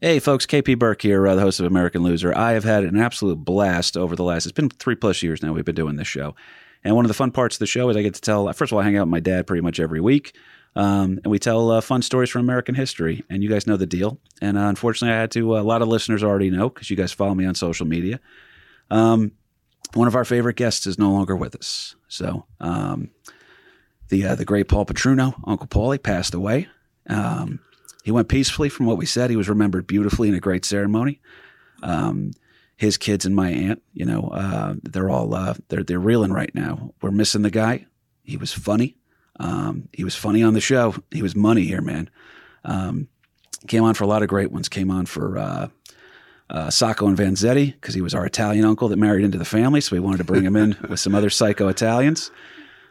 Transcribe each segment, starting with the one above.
Hey, folks, KP Burke here, uh, the host of American Loser. I have had an absolute blast over the last, it's been three plus years now we've been doing this show. And one of the fun parts of the show is I get to tell, first of all, I hang out with my dad pretty much every week. Um, and we tell uh, fun stories from American history. And you guys know the deal. And uh, unfortunately, I had to, uh, a lot of listeners already know because you guys follow me on social media. Um, one of our favorite guests is no longer with us. So, um, the, uh, the great Paul Petruno, Uncle Paulie, passed away. Um, he went peacefully from what we said. He was remembered beautifully in a great ceremony. Um, his kids and my aunt, you know, uh, they're all uh, they're they're reeling right now. We're missing the guy. He was funny. Um, he was funny on the show. He was money here, man. Um, came on for a lot of great ones. Came on for uh, uh, Sacco and Vanzetti because he was our Italian uncle that married into the family. So we wanted to bring him in with some other psycho Italians.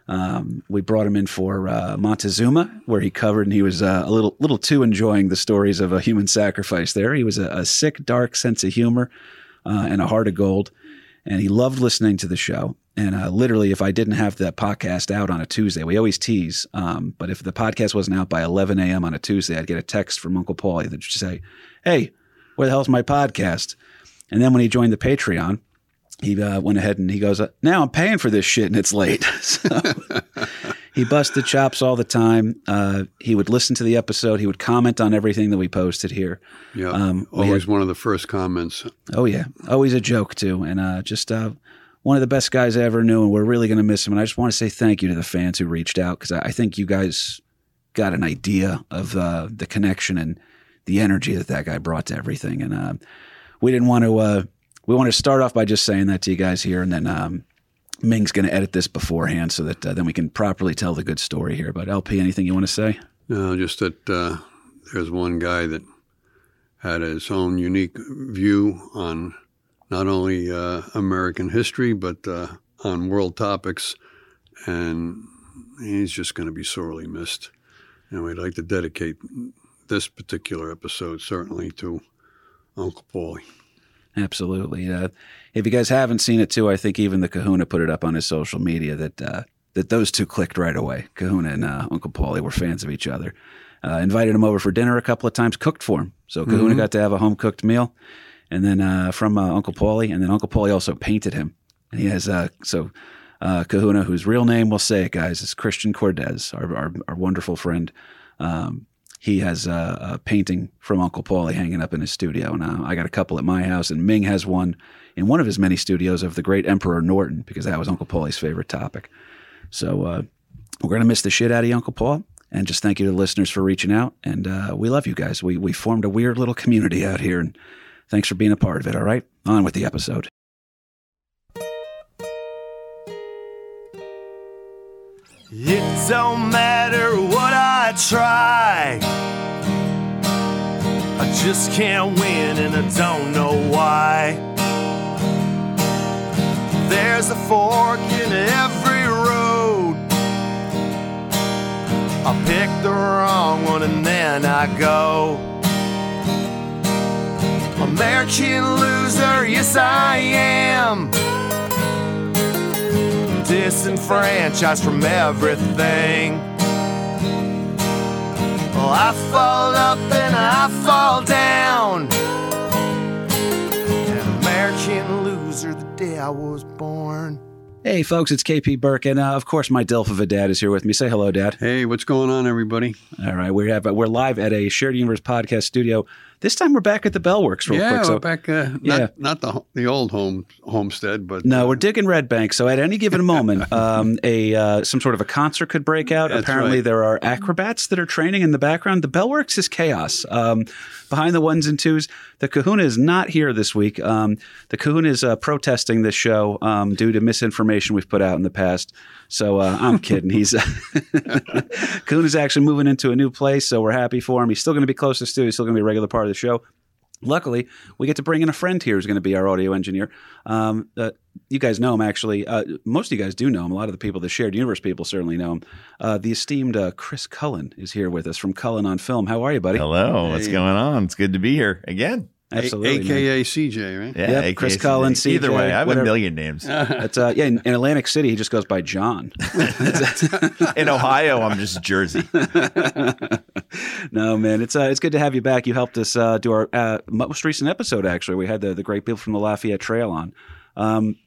Um, we brought him in for uh, Montezuma, where he covered, and he was uh, a little little too enjoying the stories of a human sacrifice. There, he was a, a sick, dark sense of humor uh, and a heart of gold, and he loved listening to the show. And uh, literally, if I didn't have that podcast out on a Tuesday, we always tease, um, but if the podcast wasn't out by 11 a.m. on a Tuesday, I'd get a text from Uncle Paulie that would say, "Hey, where the hell's my podcast?" And then when he joined the Patreon, he uh, went ahead and he goes, "Now I'm paying for this shit and it's late." so he busted chops all the time. Uh, he would listen to the episode. He would comment on everything that we posted here. Yeah, um, always had, one of the first comments. Oh yeah, always a joke too, and uh, just uh, one of the best guys I ever knew. And we're really going to miss him. And I just want to say thank you to the fans who reached out because I, I, think you guys got an idea of uh, the connection and the energy that that guy brought to everything. And uh, we didn't want to we want to start off by just saying that to you guys here, and then um, Ming's going to edit this beforehand so that uh, then we can properly tell the good story here. But LP, anything you want to say? No, just that uh, there's one guy that had his own unique view on not only uh, American history but uh, on world topics, and he's just going to be sorely missed. And we'd like to dedicate this particular episode certainly to Uncle Paulie. Absolutely. Uh, if you guys haven't seen it too, I think even the Kahuna put it up on his social media that uh, that those two clicked right away. Kahuna and uh, Uncle Paulie were fans of each other. Uh, invited him over for dinner a couple of times, cooked for him. So Kahuna mm-hmm. got to have a home cooked meal, and then uh, from uh, Uncle Paulie, and then Uncle Paulie also painted him. And he has so Kahuna, whose real name we'll say it, guys, is Christian Cordes, our, our, our wonderful friend. Um, he has a, a, painting from Uncle Paulie hanging up in his studio. And uh, I got a couple at my house, and Ming has one in one of his many studios of the great Emperor Norton because that was Uncle Paulie's favorite topic. So uh, we're going to miss the shit out of you, Uncle Paul. And just thank you to the listeners for reaching out. And uh, we love you guys. We, we formed a weird little community out here. And thanks for being a part of it. All right. On with the episode. It don't matter what I try. I just can't win and I don't know why. There's a fork in every road. I pick the wrong one and then I go. American loser, yes I am disenfranchised from everything. Well, I fall up and I fall down. An American loser the day I was born. Hey, folks, it's KP Burke, and uh, of course, my Delph of a dad is here with me. Say hello, Dad. Hey, what's going on, everybody? All right, we have we're live at a shared universe podcast studio this time we're back at the Bellworks real yeah, quick. So, we're back, uh, not, yeah. not the the old home homestead, but no, uh, we're digging Red Bank. So at any given moment, um, a uh, some sort of a concert could break out. Apparently, right. there are acrobats that are training in the background. The Bellworks is chaos. Um, behind the ones and twos, the Kahuna is not here this week. Um, the Kahuna is uh, protesting this show um, due to misinformation we've put out in the past. So uh, I'm kidding. He's Kahuna's actually moving into a new place, so we're happy for him. He's still going to be close to the studio. He's still going to be a regular part of the show. Luckily, we get to bring in a friend here who's going to be our audio engineer. Um, uh, you guys know him, actually. Uh, most of you guys do know him. A lot of the people, the shared universe people, certainly know him. Uh, the esteemed uh, Chris Cullen is here with us from Cullen on Film. How are you, buddy? Hello. Hey. What's going on? It's good to be here again. Absolutely, man. AKA CJ, right? Yeah, Yep, AKA Chris CJ. Collins, Either way, I have whatever. a million names. It's, uh, yeah, in, in Atlantic City, he just goes by John. In Ohio, I'm just Jersey. no, man, it's uh, it's good to have you back. You helped us uh, do our uh, most recent episode. Actually, we had the the great people from the Lafayette Trail on. Um,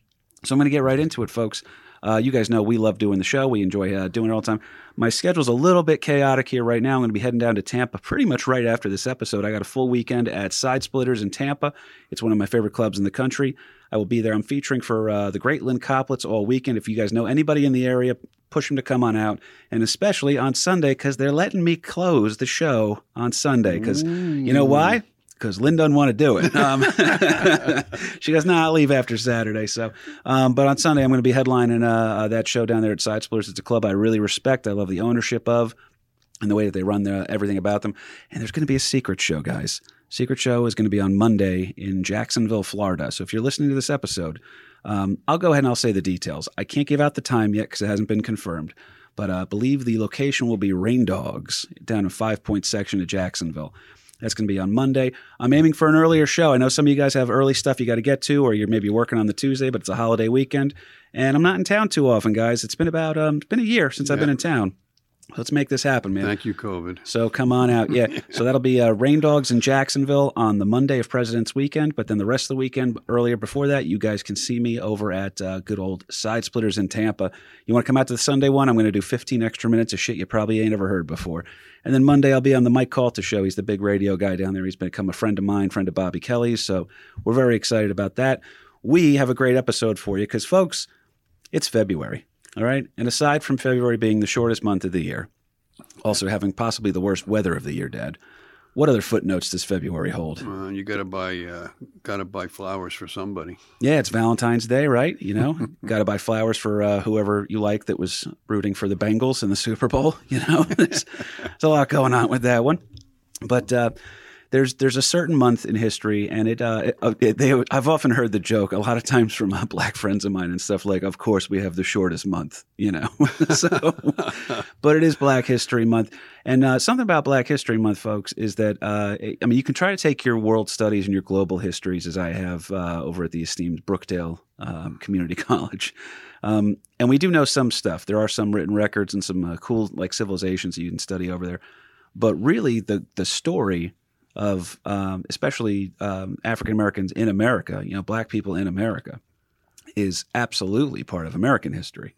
so I'm going to get right into it, folks. Uh, you guys know we love doing the show. We enjoy uh, doing it all the time. My schedule's a little bit chaotic here right now. I'm going to be heading down to Tampa pretty much right after this episode. I got a full weekend at Side Splitters in Tampa. It's one of my favorite clubs in the country. I will be there. I'm featuring for uh, the great Lynne Koplitz all weekend. If you guys know anybody in the area, push them to come on out, and especially on Sunday because they're letting me close the show on Sunday. Because you know why? Because Lynne doesn't want to do it. Um, she does not leave after Saturday. So, um, but on Sunday I'm going to be headlining uh, uh, that show down there at Side Splitters. It's a club I really respect. I love the ownership of and the way that they run the, everything about them. And there's going to be a secret show, guys. Secret show is going to be on Monday in Jacksonville, Florida. So if you're listening to this episode, um, I'll go ahead and I'll say the details. I can't give out the time yet because it hasn't been confirmed, but I believe the location will be Rain Dogs down in Five Point section of Jacksonville. That's going to be on Monday. I'm aiming for an earlier show. I know some of you guys have early stuff you got to get to, or you're maybe working on the Tuesday, but it's a holiday weekend, and I'm not in town too often, guys. It's been about um, it's been a year since I've been in town. Let's make this happen, man. Thank you, COVID. So come on out. Yeah. So that'll be uh, Rain Dogs in Jacksonville on the Monday of President's Weekend. But then the rest of the weekend, earlier before that, you guys can see me over at uh, good old Side Splitters in Tampa. You want to come out to the Sunday one? I'm going to do 15 extra minutes of shit you probably ain't ever heard before. And then Monday, I'll be on the Mike Calta show. He's the big radio guy down there. He's become a friend of mine, friend of Bobby Kelly's. So we're very excited about that. We have a great episode for you because, folks, it's February. All right. And aside from February being the shortest month of the year, also having possibly the worst weather of the year, Dad. What other footnotes does February hold? Uh, you got to buy uh, got to buy flowers for somebody. Yeah, it's Valentine's Day, right? You know, got to buy flowers for uh, whoever you like that was rooting for the Bengals in the Super Bowl. You know, there's, there's a lot going on with that one. But uh, there's there's a certain month in history, and it, uh, it, uh, it they I've often heard the joke a lot of times from uh, black friends of mine and stuff like, of course we have the shortest month, you know. so, but it is Black History Month, and uh, something about Black History Month, folks, is that uh, I mean you can try to take your world studies and your global histories, as I have uh, over at the esteemed Brookdale um, Community College. Um, and we do know some stuff. There are some written records and some cool like civilizations that you can study over there. But really, the the story of um, especially um, African Americans in America, you know, black people in America, is absolutely part of American history.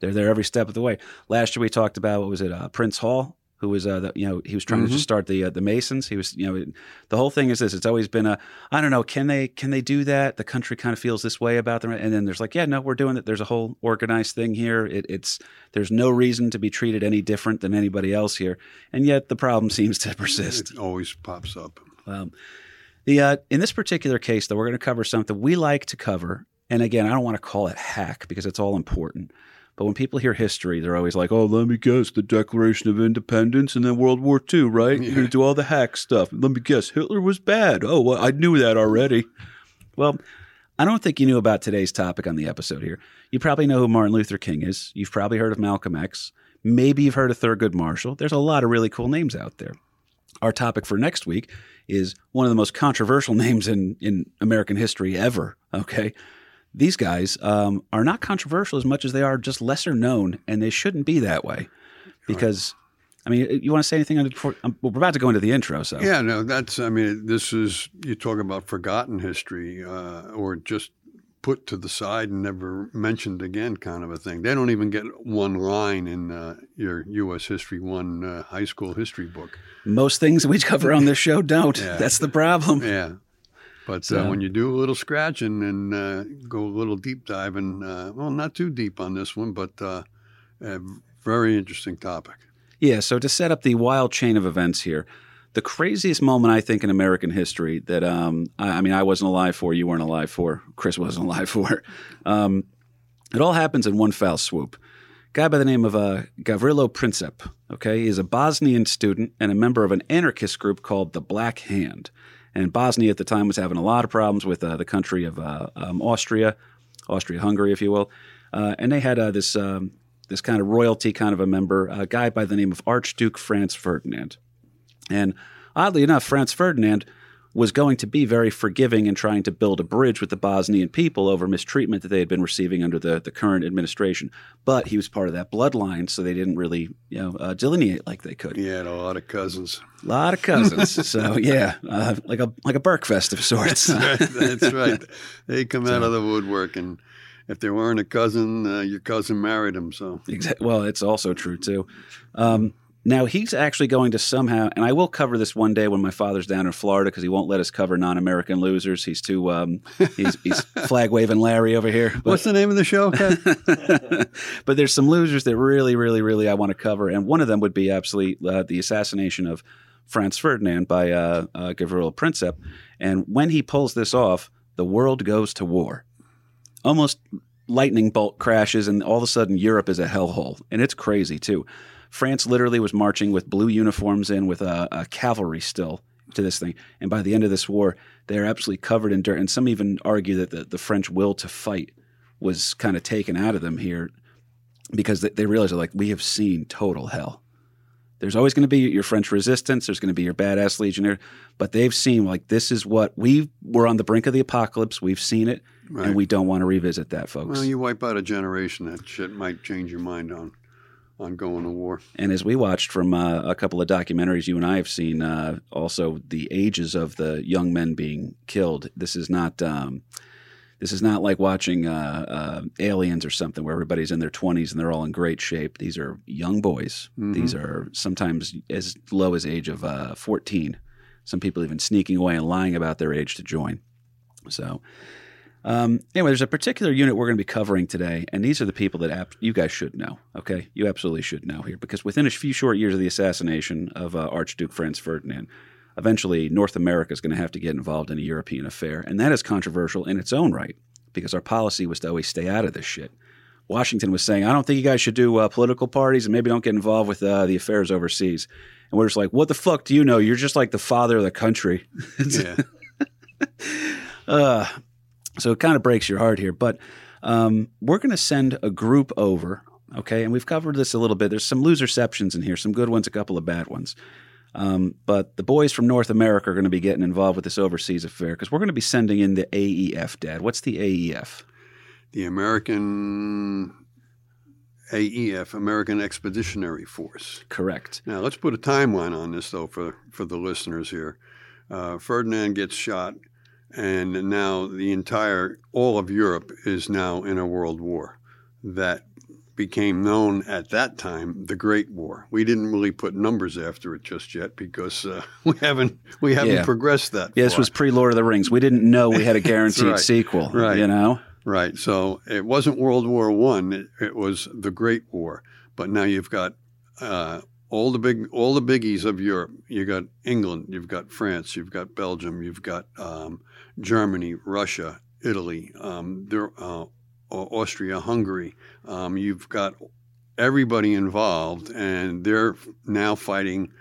They're there every step of the way. Last year we talked about what was it, uh, Prince Hall, who was uh, the, you know he was trying to just start the uh, the Masons. He was you know the whole thing is this. It's always been a I don't know can they can they do that? The country kind of feels this way about them, and then there's like yeah no we're doing it. There's a whole organized thing here. It, it's there's no reason to be treated any different than anybody else here, and yet the problem seems to persist. It always pops up. Um, the uh, in this particular case, though, we're going to cover something we like to cover, and again, I don't want to call it hack because it's all important. But when people hear history, they're always like, "Oh, let me guess, the Declaration of Independence and then World War II, right? You're going to do all the hack stuff. Let me guess, Hitler was bad. Oh, well, I knew that already." Well, I don't think you knew about today's topic on the episode here. You probably know who Martin Luther King is. You've probably heard of Malcolm X. Maybe you've heard of Thurgood Marshall. There's a lot of really cool names out there. Our topic for next week is one of the most controversial names in, in American history ever. Okay. These guys um, are not controversial as much as they are just lesser known, and they shouldn't be that way. Because, I mean, you want to say anything on before? Um, well, we're about to go into the intro, so. Yeah, no, that's. I mean, this is you talk about forgotten history uh, or just put to the side and never mentioned again, kind of a thing. They don't even get one line in uh, your U.S. History One uh, high school history book. Most things we cover on this show don't. Yeah. That's the problem. Yeah. But So- uh, when you do a little scratching and uh, go a little deep diving, uh, well, not too deep on this one, but uh, a very interesting topic. Yeah, so to set up the wild chain of events here, the craziest moment I think in American history that um, I, I mean I wasn't alive for, you weren't alive for, Chris wasn't alive for. Um, it all happens in one foul swoop. Guy by the name of uh, Gavrilo Princip. Okay, he's a Bosnian student and a member of an anarchist group called the Black Hand. And Bosnia at the time was having a lot of problems with uh, the country of uh, um, Austria, Austria-Hungary, if you will, uh, and they had uh, this um, this kind of royalty kind of a member, a guy by the name of Archduke Franz Ferdinand. And oddly enough, Franz Ferdinand was going to be very forgiving and trying to build a bridge with the Bosnian people over mistreatment that they had been receiving under the, the current administration. But he was part of that bloodline, so they didn't really you know uh, delineate like they could. He had a lot of cousins. A lot of cousins, so yeah, uh, like a like a Burkfest of sorts. That's right. They come out of the woodwork, and if they weren't a cousin, uh, your cousin married him. So Exa- Well, it's also true too. Um, now he's actually going to somehow, and I will cover this one day when my father's down in Florida because he won't let us cover non-American losers. He's too um, he's, he's flag waving Larry over here. But, what's the name of the show? But there's some losers that really, really, really I want to cover, and one of them would be absolutely uh, the assassination of Franz Ferdinand by uh, uh, Gavrilo Princip. And when he pulls this off, the world goes to war. Almost lightning bolt crashes, and all of a sudden Europe is a hellhole, and it's crazy too. France literally was marching with blue uniforms in with a, a cavalry still to this thing, and by the end of this war, they're absolutely covered in dirt. And some even argue that the, the French will to fight was kind of taken out of them here because they, they realize like we have seen total hell. There's always going to be your French resistance. There's going to be your badass legionnaire, but they've seen like this is what we were on the brink of the apocalypse. We've seen it, Right. and we don't want to revisit that, folks. well, you wipe out a generation. That shit might change your mind on on going to war. And as we watched from uh, a couple of documentaries you and I have seen, uh, also the ages of the young men being killed. This is not. Um, this is not like watching uh, uh, Aliens or something where everybody's in their 20s and they're all in great shape. These are young boys. These are sometimes as low as age of uh, 14. Some people even sneaking away and lying about their age to join. So, um, anyway, there's a particular unit we're going to be covering today, and these are the people that ap- you guys should know. Okay, you absolutely should know here because within a few short years of the assassination of uh, Archduke Franz Ferdinand, eventually North America is going to have to get involved in a European affair, and that is controversial in its own right because our policy was to always stay out of this shit. Washington was saying, "I don't think you guys should do uh, political parties, and maybe don't get involved with uh, the affairs overseas." And we're just like, "What the fuck do you know? You're just like the father of the country." Yeah. Uh, so it kind of breaks your heart here, but um, we're going to send a group over, okay? And we've covered this a little bit. There's some loserceptions in here, some good ones, a couple of bad ones. Um, but the boys from North America are going to be getting involved with this overseas affair because we're going to be sending in the AEF, Dad. What's the AEF? the American AEF, American Expeditionary Force. Correct. Now, let's put a timeline on this, though, for, for the listeners here. Uh, Ferdinand gets shot, and now the entire, all of Europe is now in a world war that became known at that time the Great War. We didn't really put numbers after it just yet because uh, we haven't we haven't Yeah. progressed that. Yeah, this was pre Lord of the Rings. We didn't know we had a guaranteed right. sequel. Right. You know? Right. So it wasn't World War One. It, it was the Great War. But now you've got uh, all the big all the biggies of Europe. You've got England. You've got France. You've got Belgium. You've got um, Germany, Russia, Italy, um, there, uh, Austria, Hungary. Um, you've got everybody involved, and they're now fighting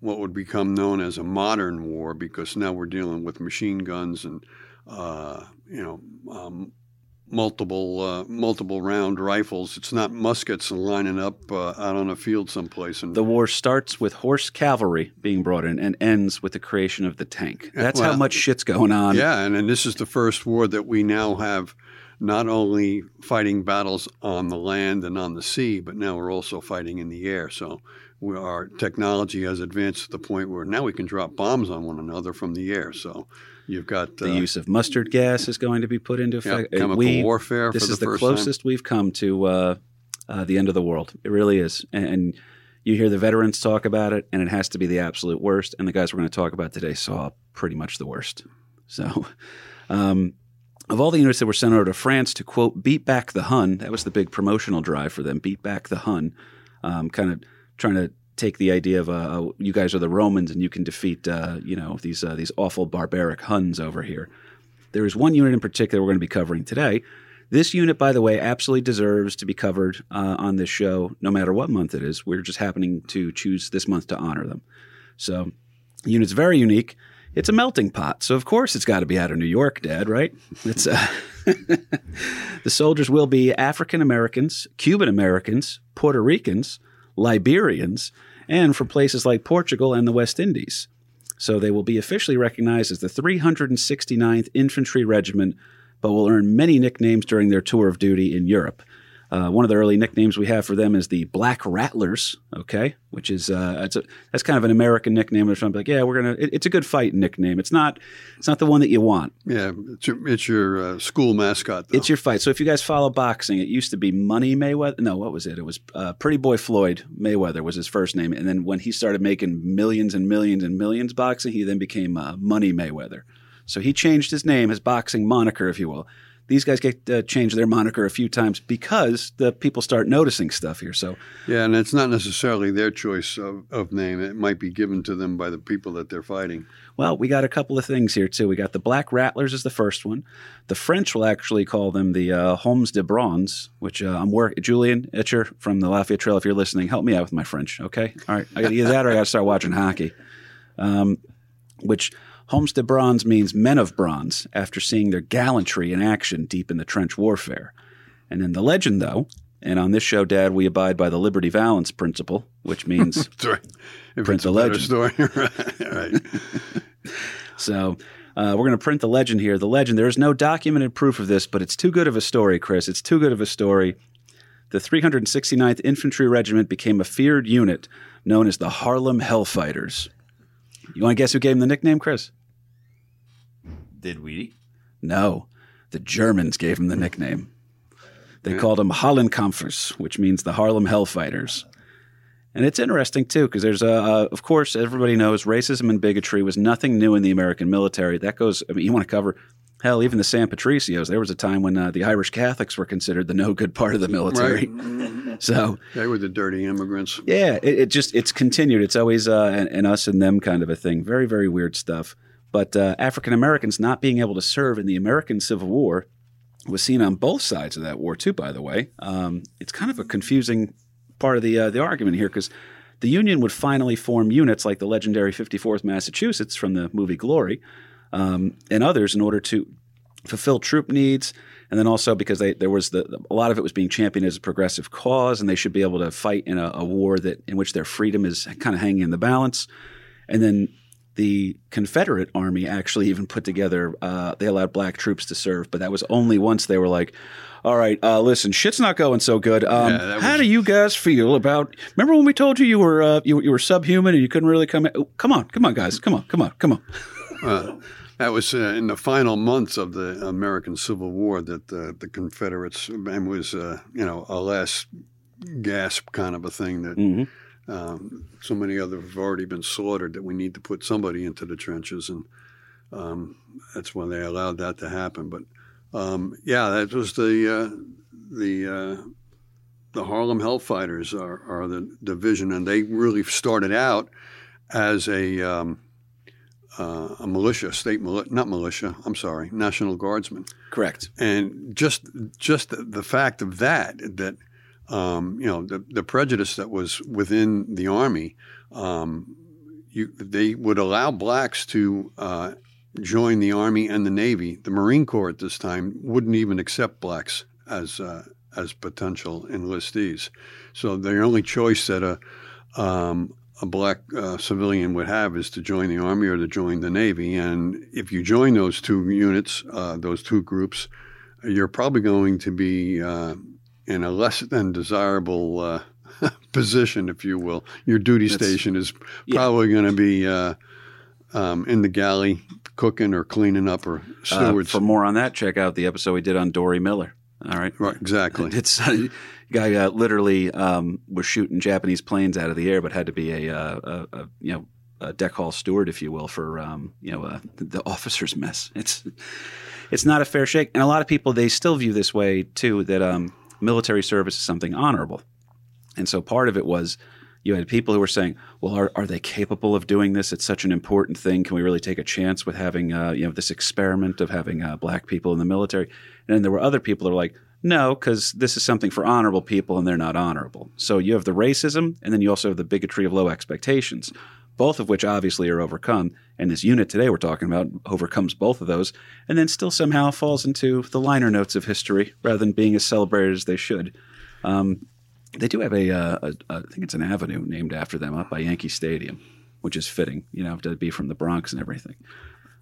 what would become known as a modern war because now we're dealing with machine guns and uh, you know um, multiple uh, multiple round rifles. It's not muskets lining up uh, out on a field someplace. And The war starts with horse cavalry being brought in and ends with the creation of the tank. That's how much shit's going on. yeah, and, and this is the first war that we now have not only fighting battles on the land and on the sea, but now we're also fighting in the air. So we, our technology has advanced to the point where now we can drop bombs on one another from the air. So you've got The uh, use of mustard gas is going to be put into effect. Uh, chemical we- warfare. This is the, the closest we've come to uh, uh, the end of the world. It really is. And, and you hear the veterans talk about it, and it has to be the absolute worst. And the guys we're going to talk about today saw pretty much the worst. So, um, of all the units that were sent over to France to quote beat back the Hun, that was the big promotional drive for them. Beat back the Hun, um, kind of trying to take the idea of uh, uh, you guys are the Romans and you can defeat uh, you know these uh, these awful barbaric Huns over here. There is one unit in particular we're going to be covering today. This unit, by the way, absolutely deserves to be covered uh, on this show, no matter what month it is. We're just happening to choose this month to honor them. So, the unit's very unique. It's a melting pot, so of course it's got to be out of New York, Dad. Right? It's uh, the soldiers will be African Americans, Cuban Americans, Puerto Ricans, Liberians, and from places like Portugal and the West Indies. So they will be officially recognized as the 369th Infantry Regiment, but will earn many nicknames during their tour of duty in Europe. Uh, one of the early nicknames we have for them is the Black Rattlers, okay, which is uh, it's a, that's kind of an American nickname. Or something like, yeah, we're gonna. It, it's a good fight nickname. It's not. It's not the one that you want. Yeah, it's your, it's your uh, school mascot. Though. It's your fight. So if you guys follow boxing, it used to be Money Mayweather. No, what was it? It was uh, Pretty Boy Floyd Mayweather was his first name, and then when he started making millions and millions and millions boxing, he then became uh, Money Mayweather. So he changed his name, his boxing moniker, if you will. These guys get to change their moniker a few times because the people start noticing stuff here. So yeah, and it's not necessarily their choice of, of name. It might be given to them by the people that they're fighting. Well, we got a couple of things here too. We got the Black Rattlers is the first one. The French will actually call them the uh, Hommes de Bronze, which uh, I'm work. Julien Icher from the Lafayette Trail, if you're listening, help me out with my French. Okay, all right. I got to either that or I got to start watching hockey. Um, which Hommes de Bronze means men of bronze after seeing their gallantry in action deep in the trench warfare. And in the legend, though, and on this show, Dad, we abide by the Liberty Valance principle, which means right. Print the legend. story, right? right. so. Uh, we're going to print the legend here. The legend, there is no documented proof of this, but it's too good of a story, Chris. It's too good of a story. The 369th Infantry Regiment became a feared unit known as the Harlem Hellfighters. You want to guess who gave them the nickname, Chris? Did we? No, the Germans gave him the nickname. They called them Höllenkämpfers, which means the Harlem Hellfighters. And it's interesting too, because there's a, uh, of course, everybody knows racism and bigotry was nothing new in the American military. That goes. I mean, you want to cover. Hell, even the San Patricios. There was a time when uh, the Irish Catholics were considered the no good part of the military. Right. So They were the dirty immigrants. yeah, it, it just it's continued. It's always uh, an, an us and them kind of a thing. Very very weird stuff. But uh, African Americans not being able to serve in the American Civil War was seen on both sides of that war too. By the way, um, it's kind of a confusing part of the uh, the argument here because the Union would finally form units like the legendary 54th Massachusetts from the movie Glory um, and others in order to fulfill troop needs, and then also because they, there was the a lot of it was being championed as a progressive cause, and they should be able to fight in a, a war that in which their freedom is kind of hanging in the balance, and then the Confederate Army actually even put together uh, they allowed black troops to serve, but that was only once they were like. All right, uh, listen, shit's not going so good. Um, Yeah, that how do you guys feel about? Remember when we told you you were uh, you, you were subhuman and you couldn't really come? In? Oh, come on, come on, guys, come on, come on, come on. That was uh, in the final months of the American Civil War that uh, the Confederates and was uh, you know a last gasp kind of a thing that Mhm. Um, so many others have already been slaughtered that we need to put somebody into the trenches and um, that's when they allowed that to happen. But um, yeah, that was the uh, the uh, the Harlem Hellfighters are, are the division, and they really started out as a um, uh, a militia, state militia, not militia. I'm sorry, National Guardsmen, Correct. and just just the, the fact of that that um, you know the the prejudice that was within the army, um, you they would allow blacks to. Uh, join the army and the navy. The Marine Corps at this time wouldn't even accept blacks as uh, as potential enlistees. So the only choice that a um, a black uh, civilian would have is to join the army or to join the navy. And if you join those two units, uh, those two groups, you're probably going to be uh, in a less than desirable uh, position, if you will. Your duty That's- station is yeah. probably going to be uh, um, in the galley cooking or cleaning up or Uh, stewards. for more on that, check out the episode we did on Dorie Miller. All right. right, exactly. It's uh, guy uh, literally um, was shooting Japanese planes out of the air, but had to be a, uh, a, a you know a deck hall steward, if you will, for um, you know uh, the officers' mess. It's it's not a fair shake, and a lot of people they still view this way too that um, military service is something honorable, and so part of it was you had people who were saying, "Well, are, are they capable of doing this? It's such an important thing. Can we really take a chance with having uh, you know this experiment of having uh, black people in the military?" And then there were other people that were like, "No, because this is something for honorable people, and they're not honorable." So you have the racism, and then you also have the bigotry of low expectations, both of which obviously are overcome. And this unit today we're talking about overcomes both of those, and then still somehow falls into the liner notes of history rather than being as celebrated as they should. Um, they do have a, uh, a, a, I think it's an avenue named after them up by Yankee Stadium. which is fitting, you know, to be from the Bronx and everything.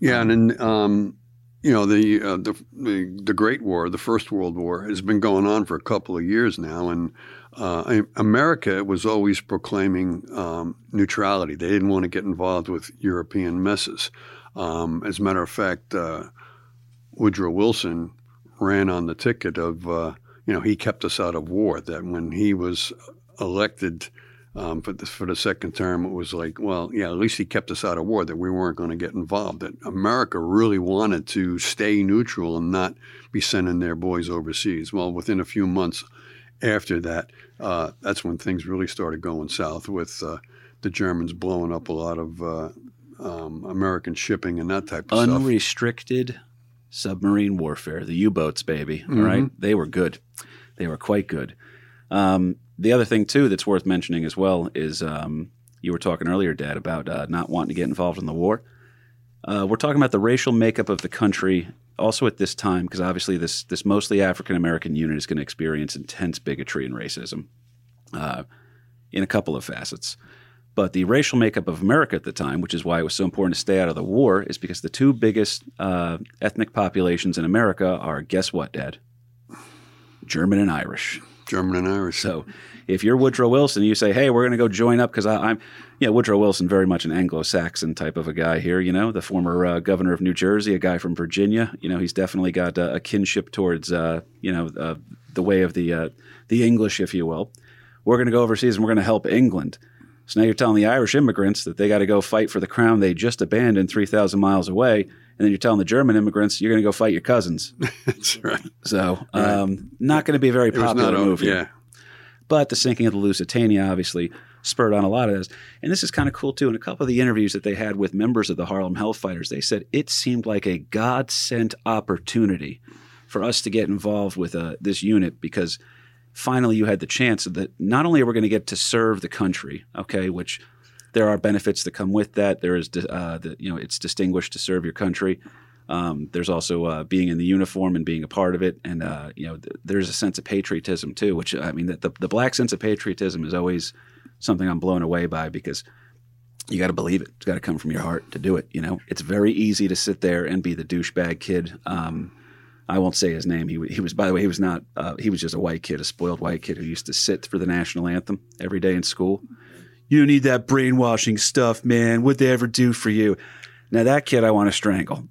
Yeah, and then um, you know the, uh, the, the the Great War, the First World War, has been going on for a couple of years now, and uh, America was always proclaiming um, neutrality. They didn't want to get involved with European messes. Um, as a matter of fact, uh, Woodrow Wilson ran on the ticket of uh, you know he kept us out of war. That when he was elected um, for the for the second term, it was like, well, yeah, at least he kept us out of war. That we weren't going to get involved. That America really wanted to stay neutral and not be sending their boys overseas. Well, within a few months after that, uh, that's when things really started going south with uh, the Germans blowing up a lot of uh, um, American shipping and that type of Unrestricted stuff. Unrestricted submarine warfare, the U boats, baby. Mm-hmm. All right. They were good. They were quite good. Um, the other thing, too, that's worth mentioning as well is um, you were talking earlier, Dad, about uh, not wanting to get involved in the war. Uh, we're talking about the racial makeup of the country also at this time, because obviously this this mostly African American unit is going to experience intense bigotry and racism uh, in a couple of facets. But the racial makeup of America at the time, which is why it was so important to stay out of the war, is because the two biggest uh, ethnic populations in America are guess what, Dad? German and Irish. German and Irish. So if you're Woodrow Wilson, you say, "Hey, we're going to go join up," because I'm, yeah, Woodrow Wilson, very much an Anglo-Saxon type of a guy here. You know, the former uh, governor of New Jersey, a guy from Virginia. You know, he's definitely got uh, a kinship towards, uh, you know, uh, the way of the uh, the English, if you will. We're going to go overseas and we're going to help England. So now you're telling the Irish immigrants that they got to go fight for the crown they just abandoned 3,000 miles away. And then you're telling the German immigrants you're going to go fight your cousins. That's right. So, um, right. not going to be a very popular move here. Yeah. But the sinking of the Lusitania obviously spurred on a lot of this. And this is kind of cool too. In a couple of the interviews that they had with members of the Harlem Hellfighters, they said it seemed like a God sent opportunity for us to get involved with uh, this unit because finally you had the chance that not only are we going to get to serve the country, okay, which there are benefits that come with that. There is, uh, the, you know, it's distinguished to serve your country. Um, there's also uh, being in the uniform and being a part of it, and uh, you know, th- there's a sense of patriotism too. Which I mean, the, the black sense of patriotism is always something I'm blown away by because you got to believe it. It's got to come from your heart to do it. You know, it's very easy to sit there and be the douchebag kid. Um, I won't say his name. He, he was, by the way, he was not. Uh, he was just a white kid, a spoiled white kid who used to sit for the national anthem every day in school. You need that brainwashing stuff, man. What'd they ever do for you? Now that kid, I want to strangle.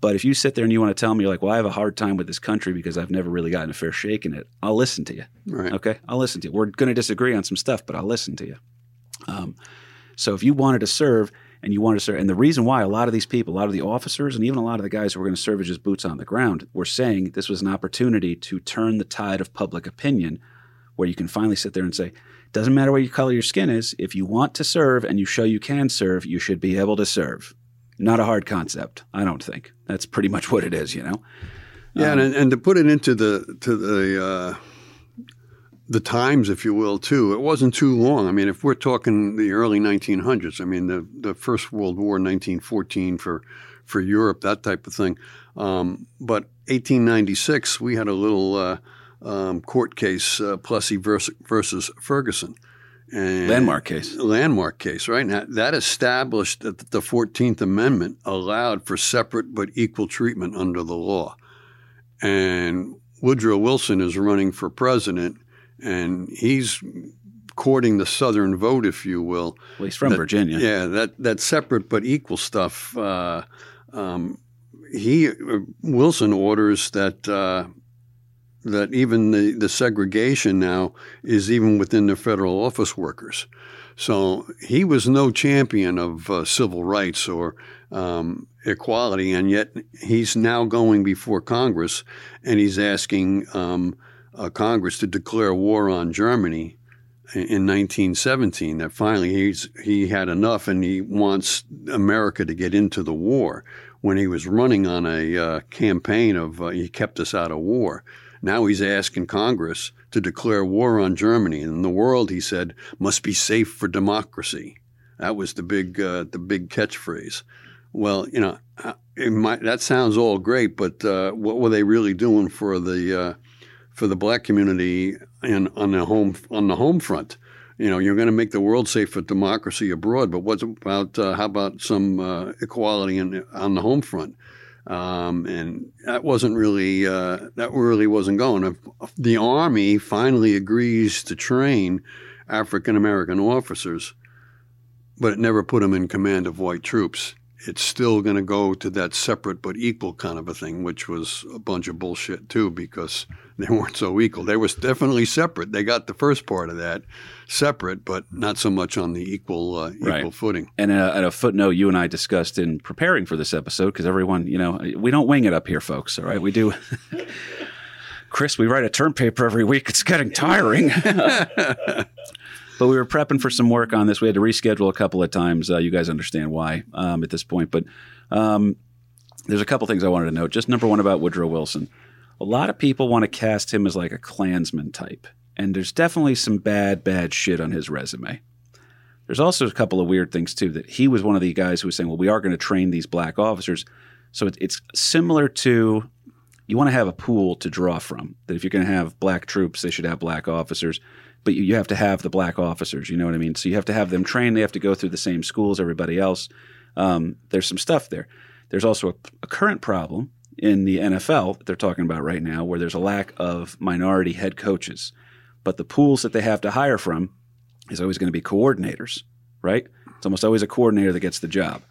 But if you sit there and you want to tell me, you're like, well, I have a hard time with this country because I've never really gotten a fair shake in it, I'll listen to you. Right. Okay? I'll listen to you. We're going to disagree on some stuff, but I'll listen to you. Um, so if you wanted to serve and you wanted to serve, and the reason why a lot of these people, a lot of the officers, and even a lot of the guys who were going to serve as just boots on the ground were saying this was an opportunity to turn the tide of public opinion where you can finally sit there and say, doesn't matter what your color your skin is, if you want to serve and you show you can serve, you should be able to serve. Not a hard concept, I don't think. That's pretty much what it is, you know. Yeah, um, and, and to put it into the to the uh, the times, if you will, too. It wasn't too long. I mean, if we're talking the early 1900s, I mean, the the First World War, 1914 for for Europe, that type of thing. Um, but 1896, we had a little uh, um, court case, uh, Plessy versus, versus Ferguson, and landmark case. Landmark case, right? Now, that established that the 14th Amendment allowed for separate but equal treatment under the law. And Woodrow Wilson is running for president, and he's courting the Southern vote, if you will. Well, he's from that, Virginia. Yeah, that, that separate but equal stuff. Uh, um, he uh, Wilson orders that uh, that even the, the segregation now is even within the federal office workers. So he was no champion of uh, civil rights or um, equality, and yet he's now going before Congress and he's asking um, uh, Congress to declare war on Germany in 1917. That finally he's he had enough and he wants America to get into the war. When he was running on a uh, campaign of uh, he kept us out of war. Now he's asking Congress to declare war on Germany, and the world, he said, must be safe for democracy. That was the big uh, the big catchphrase. Well, you know, uh, might, that sounds all great, but uh, what were they really doing for the uh, for the black community and on the home on the home front? you know, you're going to make the world safe for democracy abroad, but what about uh, how about some uh, equality in, on the home front? Um, and that wasn't really uh, that really wasn't going. The army finally agrees to train African American officers, but it never put them in command of white troops. It's still going to go to that separate but equal kind of a thing, which was a bunch of bullshit too, because they weren't so equal. They were definitely separate. They got the first part of that separate, but not so much on the equal uh, equal Right. footing. And a, and a footnote you and I discussed in preparing for this episode, because everyone, you know, we don't wing it up here, folks. All right, we do. Chris, we write a term paper every week. It's getting tiring. but we were prepping for some work on this. We had to reschedule a couple of times. Uh, you guys understand why um, at this point. But um, there's a couple things I wanted to note. Just number one about Woodrow Wilson. A lot of people want to cast him as like a Klansman type. And there's definitely some bad, bad shit on his resume. There's also a couple of weird things too. That he was one of the guys who was saying, "Well, we are going to train these black officers." So it, it's similar to you want to have a pool to draw from. That if you're going to have black troops, they should have black officers, but you, you have to have the black officers. You know what I mean? So you have to have them trained. They have to go through the same schools everybody else. Um, there's some stuff there. There's also a, a current problem in the NFL that they're talking about right now, where there's a lack of minority head coaches, but the pools that they have to hire from is always going to be coordinators, right? It's almost always a coordinator that gets the job.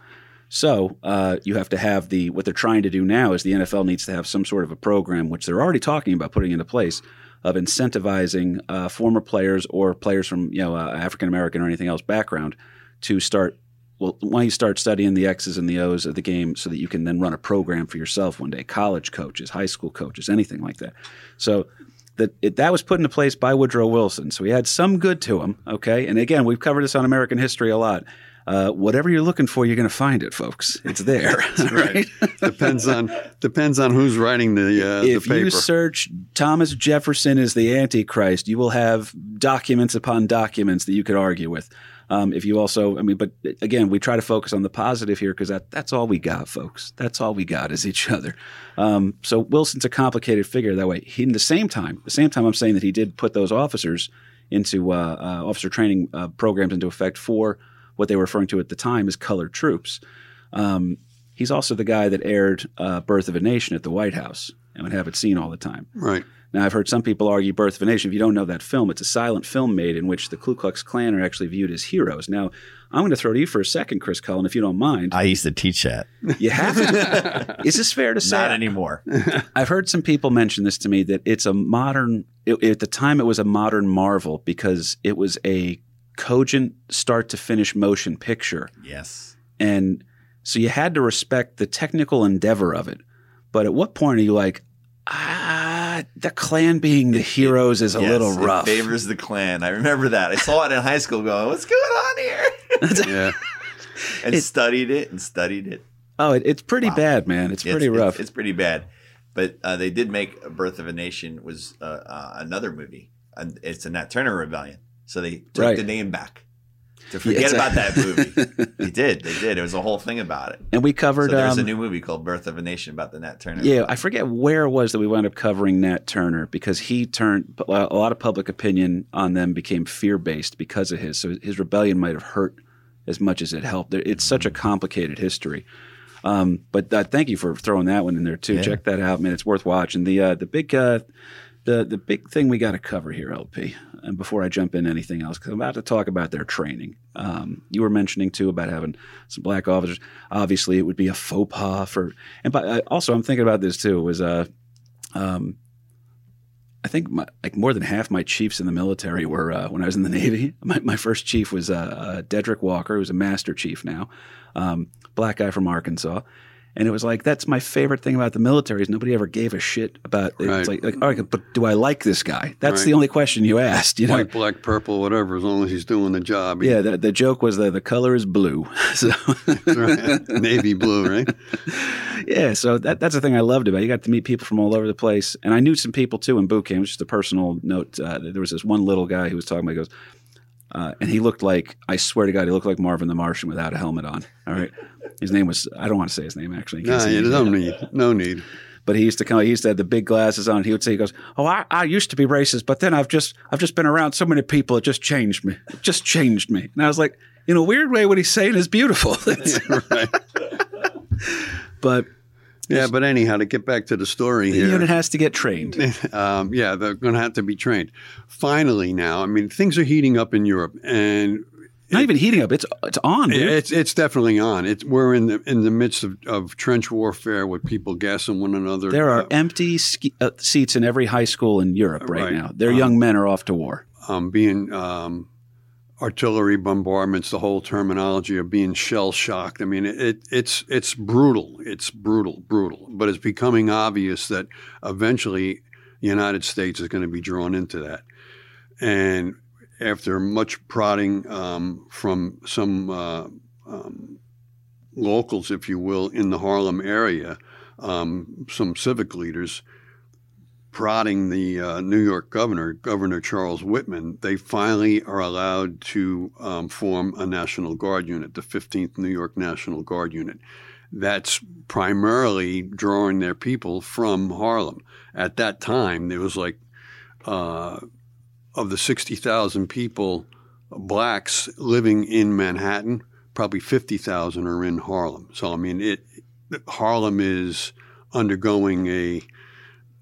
So uh, you have to have the what they're trying to do now is the NFL needs to have some sort of a program, which they're already talking about putting into place, of incentivizing uh, former players or players from you know uh, African American or anything else background to start. Well, why don't you start studying the X's and the O's of the game so that you can then run a program for yourself one day? College coaches, high school coaches, anything like that. So that it, that was put into place by Woodrow Wilson. So he had some good to him. Okay, and again, we've covered this on American history a lot. Uh, whatever you're looking for, you're going to find it, folks. It's there, right? depends on depends on who's writing the uh, the if paper. you search Thomas Jefferson is the Antichrist, you will have documents upon documents that you could argue with. Um, if you also, I mean, but again, we try to focus on the positive here because that, that's all we got, folks. That's all we got is each other. Um, so Wilson's a complicated figure that way. He, in the same time, the same time, I'm saying that he did put those officers into uh, uh, officer training uh, programs into effect for what they were referring to at the time as colored troops. Um, he's also the guy that aired uh, Birth of a Nation at the White House and would have it seen all the time. right. Now, I've heard some people argue Birth of a Nation. If you don't know that film, it's a silent film made in which the Ku Klux Klan are actually viewed as heroes. Now, I'm going to throw to you for a second, Chris Cullen, if you don't mind. I used to teach that. You have to. Is this fair to say? Not anymore. I've heard some people mention this to me that it's a modern. It, at the time, it was a modern marvel because it was a cogent start to finish motion picture, yes. and so you had to respect the technical endeavor of it. But at what point are you like, ah, the Klan being the heroes is a Yes, little it rough? favors the Klan. I remember that. I saw it in high school going, what's going on here? Yeah. and It- studied it and studied it. Oh, it, it's pretty Wow. bad, man. It's pretty rough. It's, it's pretty bad. But uh, they did make a Birth of a Nation was uh, uh, another movie. And it's a Nat Turner rebellion. So they took Right. the name back to forget a- about that movie. they did. They did. It was a whole thing about it. and we So covered. there's a um, new movie called Birth of a Nation about the Nat Turner. Yeah, I forget where it was that we wound up covering Nat Turner because he turned a lot of public opinion on them became fear based because of his. So his rebellion might have hurt as much as it helped. It's such a complicated history. Um, but uh, thank you for throwing that one in there too. Yeah. Check that out, man. It's worth watching. The uh, the big uh, the the big thing we got to cover here, LP. And before I jump in anything else, because I'm about to talk about their training. Um, you were mentioning too about having some black officers. Obviously, it would be a faux pas for. And uh, also, I'm thinking about this too. Was uh, um, I think my, like more than half my chiefs in the military were uh, when I was in the Navy. My, my first chief was uh, uh, Dedrick Walker, who's a master chief now, um, black guy from Arkansas. And it was like that's my favorite thing about the military is nobody ever gave a shit about it. It's like, like all right, but do I like this guy? That's Right. the only question you asked. You know, White, black, purple, whatever, as long as he's doing the job. yeah. The, the joke was that the color is blue. So Right. Navy blue, right? yeah, so that, that's the thing I loved about it. You got to meet people from all over the place. And I knew some people too in boot camp. Just a personal note. Uh, there was this one little guy who was talking about, he goes, uh, and he looked like, I swear to God, he looked like Marvin the Martian without a helmet on. All right. His name was, I don't want to say his name actually. No, case he- yeah, no need. No need. but he used to come. He used to have the big glasses on. He would say, "He goes, oh, I, I used to be racist, but then I've just I've just been around so many people. It just changed me. It just changed me." And I was like, in a weird way, what he's saying is beautiful. right. but Yeah, but anyhow, to get back to the story the here, unit has to get trained. um, yeah, they're going to have to be trained. Finally, now, I mean, things are heating up in Europe, and Not even heating up. It's it's on. Dude. it's it's definitely on. It's we're in the in the midst of, of trench warfare with people gassing one another. There are Uh, empty ski, uh, seats in every high school in Europe right, Right. now. Their young men are off to war. um, being um, artillery bombardments, the whole terminology of being shell shocked. I mean, it, it's it's brutal. It's brutal, brutal. But it's becoming obvious that eventually the United States is going to be drawn into that. And after much prodding um, from some uh, um, locals, if you will, in the Harlem area, um, some civic leaders prodding the uh, New York governor, Governor Charles Whitman, they finally are allowed to um, form a National Guard unit, the 15th New York National Guard unit. That's primarily drawing their people from Harlem. At that time, there was like, uh, of the 60,000 people, blacks living in Manhattan, probably 50,000 are in Harlem. So, I mean, it Harlem is undergoing a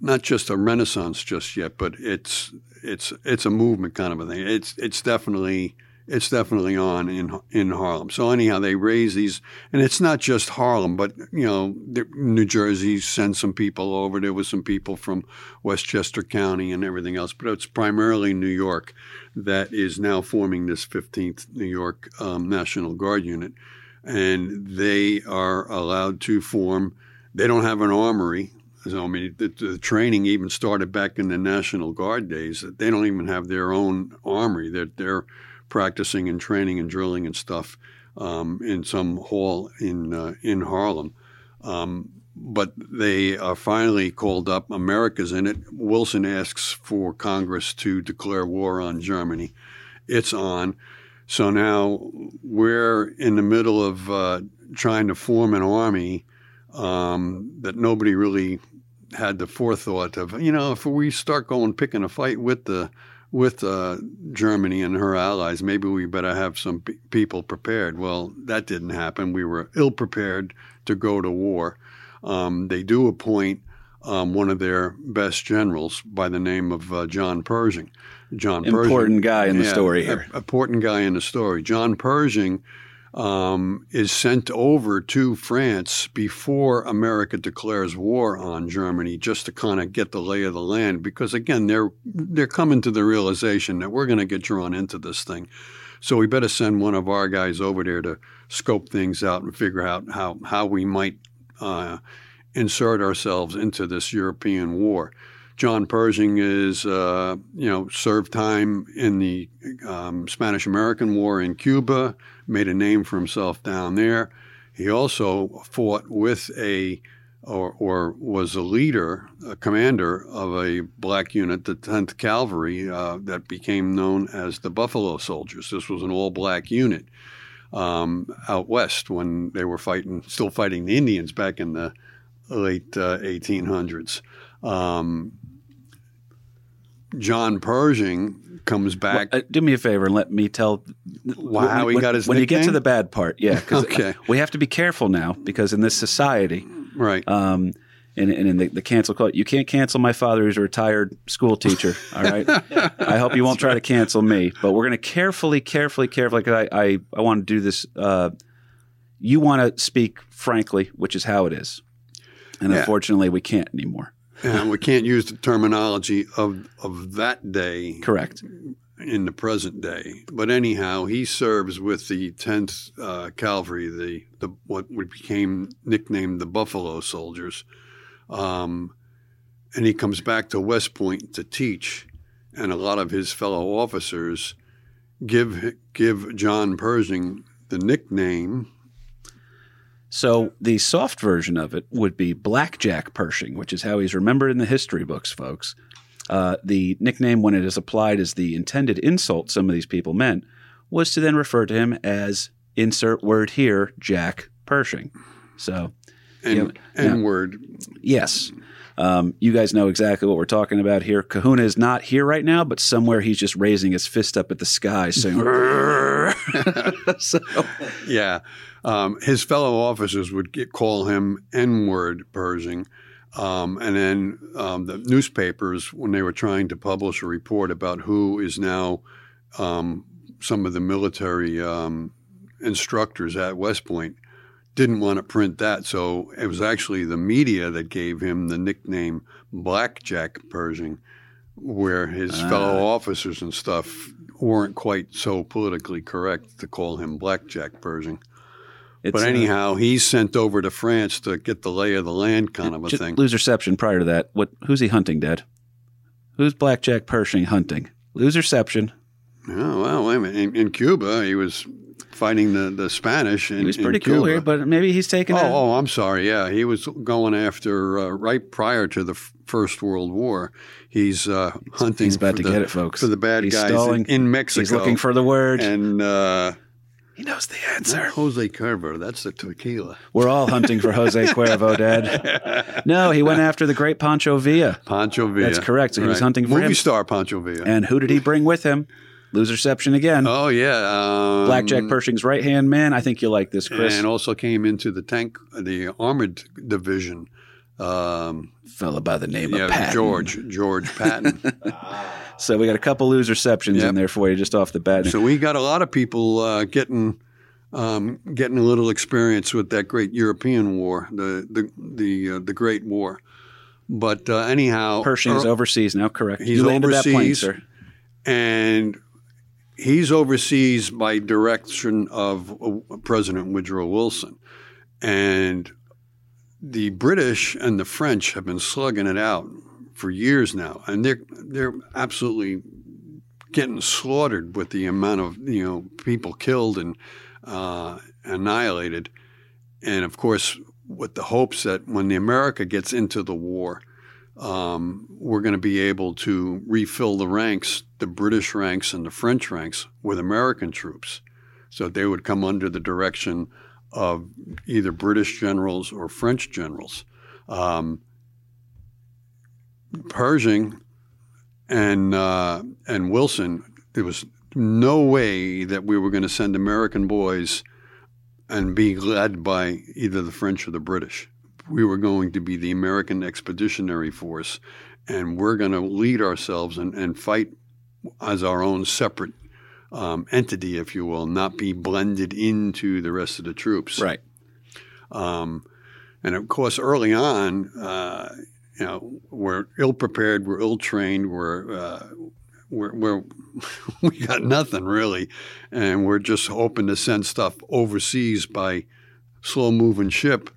not just a renaissance just yet, but it's it's it's a movement kind of a thing. It's it's definitely it's definitely on in in Harlem. So anyhow, they raise these, and it's not just Harlem, but you know, New Jersey sent some people over. There was some people from Westchester County and everything else, but it's primarily New York that is now forming this 15th New York um, National Guard unit, and they are allowed to form. They don't have an armory. So I mean, the, the training even started back in the National Guard days. They don't even have their own armory. They're they're practicing and training and drilling and stuff um, in some hall in uh, in Harlem. Um, but they are finally called up. America's in it. Wilson asks for Congress to declare war on Germany. It's on. So now we're in the middle of uh, trying to form an army um, that nobody really had the forethought of. You know, if we start going picking a fight with the with uh, Germany and her allies, maybe we better have some pe- people prepared. Well, that didn't happen. We were ill prepared to go to war. Um, they do appoint um, one of their best generals by the name of uh, John Pershing. John Pershing, Important guy in the yeah, story a- here. important guy in the story. John Pershing um, is sent over to France before America declares war on Germany, just to kind of get the lay of the land. Because again, they're they're coming to the realization that we're going to get drawn into this thing. So we better send one of our guys over there to scope things out and figure out how how we might uh, insert ourselves into this European war. John Pershing is, uh, you know, served time in the um, Spanish American War in Cuba, made a name for himself down there. He also fought with a, or, or was a leader, a commander of a black unit, the 10th Cavalry, uh, that became known as the Buffalo Soldiers. This was an all black unit um, out west when they were fighting, still fighting the Indians back in the late uh, 1800s. Um, John Pershing comes back. Uh, do me a favor and let me tell Wow, how he when, got his when you get to the bad part. Yeah, because Okay. we have to be careful now because in this society, right. um, and, and in the, the cancel cult, you can't cancel my father who's a retired school teacher. All right, I hope you won't try to cancel me, but we're going to carefully, carefully, carefully. Because I, I, I want to do this. Uh, you want to speak frankly, which is how it is, and Yeah. unfortunately, we can't anymore. And we can't use the terminology of, of that day Correct. in the present day. But anyhow, he serves with the 10th uh, Cavalry, the, the what we became nicknamed the Buffalo Soldiers. Um, and he comes back to West Point to teach, and a lot of his fellow officers give give John Pershing the nickname. So the soft version of it would be Blackjack Pershing, which is how he's remembered in the history books, folks. Uh, the nickname, when it is applied as the intended insult some of these people meant, was to then refer to him as insert word here, Jack Pershing. So And Yeah, yeah. N word. yes, Um, you guys know exactly what we're talking about here. Kahuna is not here right now, but somewhere he's just raising his fist up at the sky, saying, so, Yeah. Um, his fellow officers would get, call him N word Pershing. Um, and then um, the newspapers, when they were trying to publish a report about who is now um, some of the military um, instructors at West Point, didn't want to print that. So it was actually the media that gave him the nickname Blackjack Pershing, where his fellow officers and stuff weren't quite so politically correct to call him Blackjack Pershing. It's, But uh, anyhow, he's sent over to France to get the lay of the land kind of a thing. Loserception prior to that. What? Who's he hunting, Dad? Who's Blackjack Pershing hunting? Loserception. Oh, well, wait a minute. In, in Cuba, he was fighting the, the Spanish. In, He was pretty cool here, but maybe he's taking. Oh, a, oh, I'm sorry. Yeah, he was going after uh, right prior to the f- First World War. He's uh, hunting. he's about for to the, get it, folks. for the bad He's guys in, in Mexico. He's looking for the word. and uh, he knows the not answer. Jose Cuervo. That's the tequila. We're all hunting for Jose Cuervo, Dad. No, he went after the great Pancho Villa. Pancho Villa. That's correct. So he was hunting for movie him. star Pancho Villa. And who did he bring with him? Loserception again. oh yeah, um, Blackjack Pershing's right hand man. I think you'll like this, Chris. and also came into the tank, the armored division. Um, Fella by the name yeah, of Patton. George George Patton. So we got a couple loserceptions Yep. in there for you just off the bat. so we got a lot of people uh, getting um, getting a little experience with that great European war, the the the uh, the Great War. But uh, anyhow, Pershing is overseas now, correct? He's you landed that plane, overseas. sir. and he's overseas by direction of uh, President Woodrow Wilson, and the British and the French have been slugging it out for years now, and they're they're absolutely getting slaughtered with the amount of you know people killed and uh, annihilated, and of course with the hopes that when the America gets into the war, um, we're going to be able to refill the ranks, the British ranks and the French ranks, with American troops. So they would come under the direction of either British generals or French generals. Um, Pershing and uh, and Wilson, there was no way that we were going to send American boys and be led by either the French or the British. We were going to be the American Expeditionary Force, and we're going to lead ourselves and, and fight as our own separate um, entity, if you will, not be blended into the rest of the troops. Right. Um, and of course, early on, uh, you know, we're ill prepared, we're ill trained, we're, uh, we're, we're we got nothing really, and we're just hoping to send stuff overseas by slow moving ship.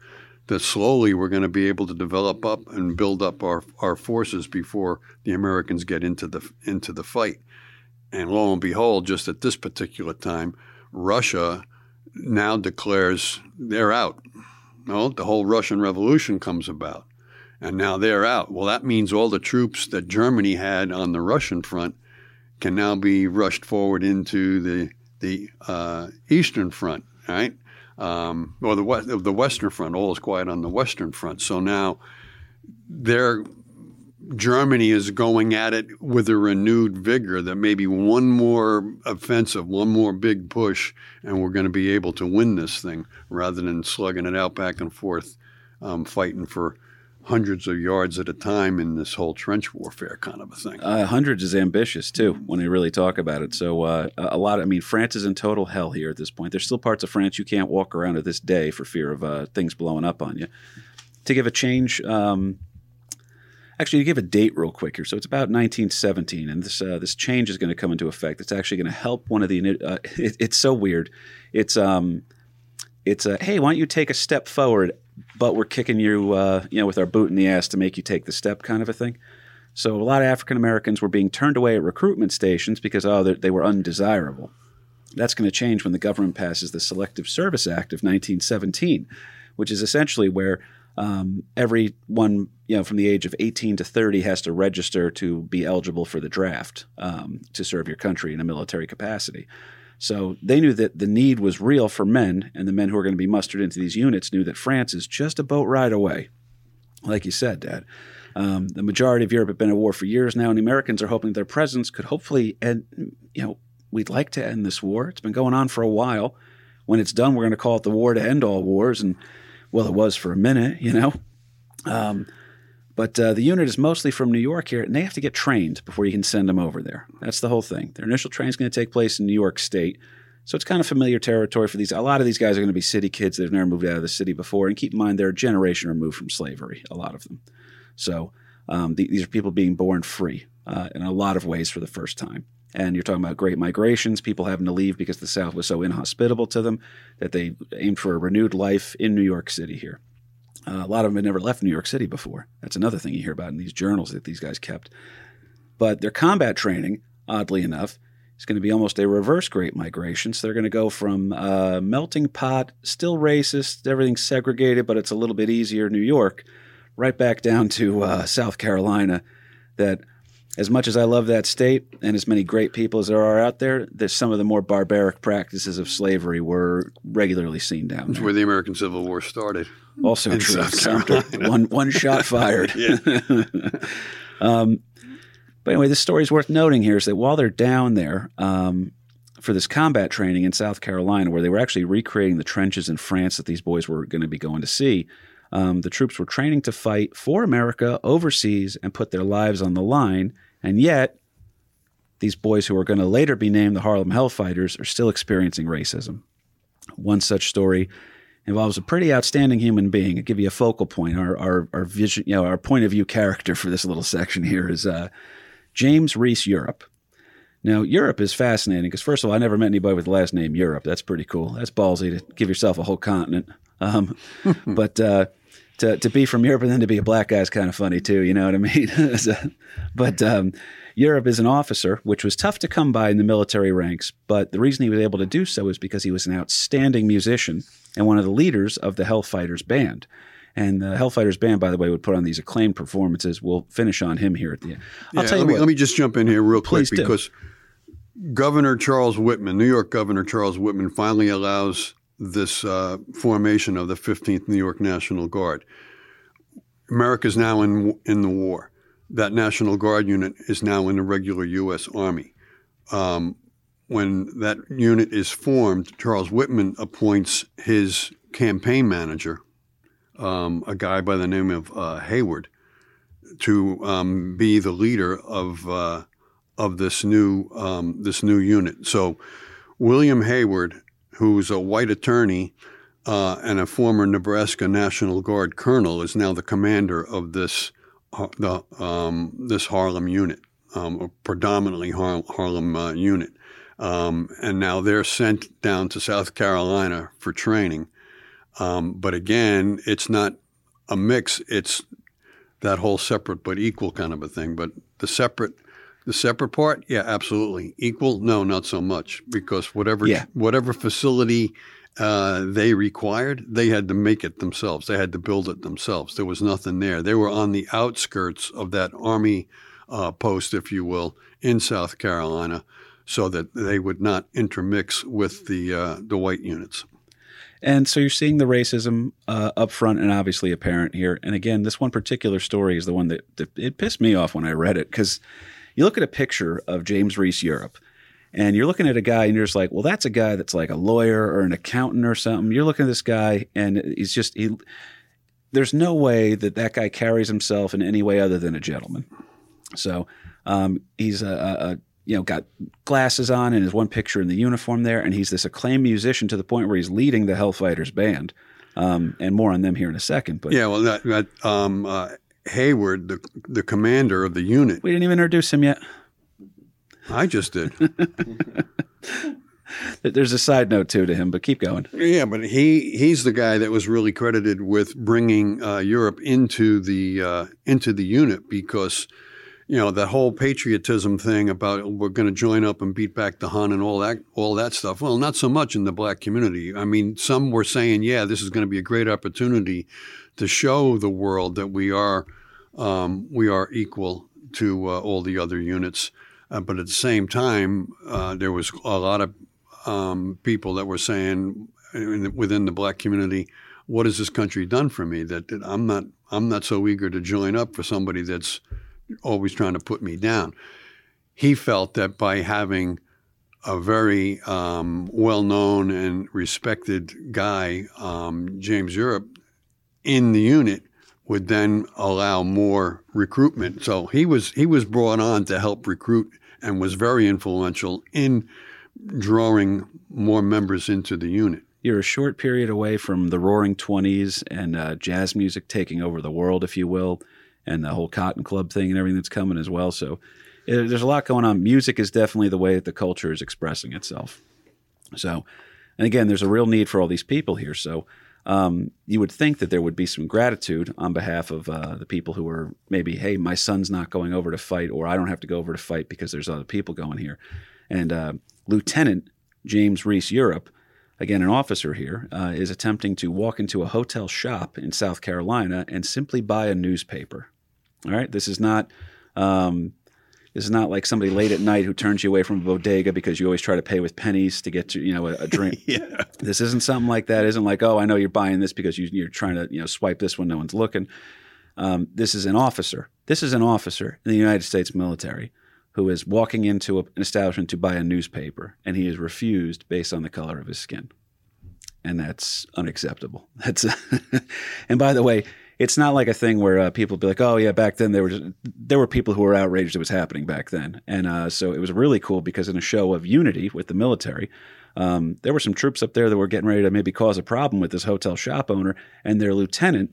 That slowly we're going to be able to develop up and build up our, our forces before the Americans get into the into the fight. And lo and behold, just at this particular time, Russia now declares they're out. No, the whole Russian Revolution comes about, and now they're out. Well, that means all the troops that Germany had on the Russian front can now be rushed forward into the the uh, Eastern Front, right? Um, or the the Western Front. All is quiet on the Western Front. So now they're Germany is going at it with a renewed vigor that maybe one more offensive, one more big push, and we're going to be able to win this thing rather than slugging it out back and forth, um, fighting for hundreds of yards at a time in this whole trench warfare kind of a thing. Uh, hundreds is ambitious too when you really talk about it. So uh, a lot. I mean, France is in total hell here at this point. There's still parts of France you can't walk around to this day for fear of uh, things blowing up on you. To give a change, um, actually, to give a date real quick here. So it's about 1917, and this uh, this change is going to come into effect. It's actually going to help one of the. Uh, it, it's so weird. It's um, it's a hey, why don't you take a step forward? But we're kicking you, uh, you know, with our boot in the ass to make you take the step, kind of a thing. So a lot of African Americans were being turned away at recruitment stations because oh they, they were undesirable. That's going to change when the government passes the Selective Service Act of 1917, which is essentially where um, everyone you know from the age of 18 to 30 has to register to be eligible for the draft um, to serve your country in a military capacity. So they knew that the need was real for men, and the men who were going to be mustered into these units knew that France is just a boat ride away, like you said, Dad. Um, the majority of Europe have been at war for years now, and the Americans are hoping their presence could hopefully end. You know, we'd like to end this war. It's been going on for a while. When it's done, we're going to call it the war to end all wars, and well, it was for a minute, you know. Um, but uh, the unit is mostly from New York here, and they have to get trained before you can send them over there. That's the whole thing. Their initial training is going to take place in New York State. So it's kind of familiar territory for these. A lot of these guys are going to be city kids. They've never moved out of the city before. And keep in mind, they're a generation removed from slavery, a lot of them. So um, the, these are people being born free uh, in a lot of ways for the first time. And you're talking about great migrations, people having to leave because the South was so inhospitable to them that they aimed for a renewed life in New York City here. Uh, a lot of them had never left New York City before. That's another thing you hear about in these journals that these guys kept. But their combat training, oddly enough, is going to be almost a reverse Great Migration. So they're going to go from uh, melting pot, still racist, everything's segregated, but it's a little bit easier, New York, right back down to uh, South Carolina. That as much as I love that state and as many great people as there are out there, that some of the more barbaric practices of slavery were regularly seen down That's there. where the American Civil War started. Also in true. South Carolina. one one shot fired. Yeah. um, but anyway, this story is worth noting here is that while they're down there um, for this combat training in South Carolina, where they were actually recreating the trenches in France that these boys were going to be going to see, um, the troops were training to fight for America overseas and put their lives on the line. And yet, these boys who are going to later be named the Harlem Hellfighters are still experiencing racism. One such story involves a pretty outstanding human being. I'll give you a focal point. Our, our, our vision, you know, our point of view character for this little section here is uh, James Reese Europe. Now, Europe is fascinating because, first of all, I never met anybody with the last name Europe. That's pretty cool. That's ballsy to give yourself a whole continent. Um, but uh, to, to be from Europe and then to be a black guy is kind of funny, too. You know what I mean? So- but um, Europe is an officer, which was tough to come by in the military ranks. But the reason he was able to do so is because he was an outstanding musician and one of the leaders of the Hellfighters band. And the Hellfighters band, by the way, would put on these acclaimed performances. We'll finish on him here at the end. I'll Yeah, tell you let me, what. let me just jump in here real quick do. because Governor Charles Whitman, New York Governor Charles Whitman, finally allows this uh, formation of the 15th New York National Guard. America's now in in the war. That National Guard unit is now in the regular U.S. Army. Um, when that unit is formed, Charles Whitman appoints his campaign manager, um, a guy by the name of uh, Hayward, to um, be the leader of uh, of this new um, this new unit. So, William Hayward, who's a white attorney uh, and a former Nebraska National Guard colonel, is now the commander of this uh, the um, this Harlem unit, um, a predominantly Har- Harlem uh, unit. Um, and now they're sent down to South Carolina for training. Um, but again, it's not a mix. It's that whole separate but equal kind of a thing. But the separate, the separate part, yeah, absolutely. Equal, no, not so much because whatever Yeah. whatever facility uh, they required, they had to make it themselves. They had to build it themselves. There was nothing there. They were on the outskirts of that army uh, post, if you will, in South Carolina, so that they would not intermix with the uh, the white units. And so you're seeing the racism uh, up front and obviously apparent here. And again, this one particular story is the one that, that it pissed me off when I read it because you look at a picture of James Reese Europe and you're looking at a guy and you're just like, well, that's a guy that's like a lawyer or an accountant or something. You're looking at this guy and he's just, he, there's no way that that guy carries himself in any way other than a gentleman. So um, he's a, a, you know got glasses on and his one picture in the uniform there, and he's this acclaimed musician to the point where he's leading the Hellfighters band. Um, and more on them here in a second. But Yeah, well, that, that um, uh, Hayward, the the commander of the unit, we didn't even introduce him yet. I just did. There's a side note too to him, but keep going. Yeah, but he he's the guy that was really credited with bringing uh, Europe into the uh, into the unit because you know that whole patriotism thing about we're going to join up and beat back the Hun and all that all that stuff. Well, not so much in the black community. I mean, some were saying, yeah, this is going to be a great opportunity to show the world that we are um, we are equal to uh, all the other units. Uh, but at the same time, uh, there was a lot of um, people that were saying in the, within the black community, "What has this country done for me? That, that I'm not I'm not so eager to join up for somebody that's always trying to put me down. He felt that by having a very um, well known and respected guy, um, James Europe, in the unit would then allow more recruitment. So he was he was brought on to help recruit and was very influential in drawing more members into the unit. You're a short period away from the Roaring Twenties and uh, jazz music taking over the world, if you will, and the whole Cotton Club thing and everything that's coming as well. So it, there's a lot going on. Music is definitely the way that the culture is expressing itself. So, and again, there's a real need for all these people here. So um, you would think that there would be some gratitude on behalf of uh, the people who are maybe, hey, my son's not going over to fight, or I don't have to go over to fight because there's other people going here. And uh, Lieutenant James Reese Europe, again, an officer here, uh, is attempting to walk into a hotel shop in South Carolina and simply buy a newspaper. All right, this is not. Um, this is not like somebody late at night who turns you away from a bodega because you always try to pay with pennies to get to you know a, a drink. Yeah. This isn't something like that. It isn't like oh I know you're buying this because you, you're trying to you know swipe this when no one's looking. Um, this is an officer. This is an officer in the United States military who is walking into a, an establishment to buy a newspaper, and he is refused based on the color of his skin, and that's unacceptable. That's and by the way, it's not like a thing where uh, people be like, "Oh yeah, back then there were just, there were people who were outraged it was happening back then," and uh, so it was really cool because in a show of unity with the military, um, there were some troops up there that were getting ready to maybe cause a problem with this hotel shop owner and their lieutenant.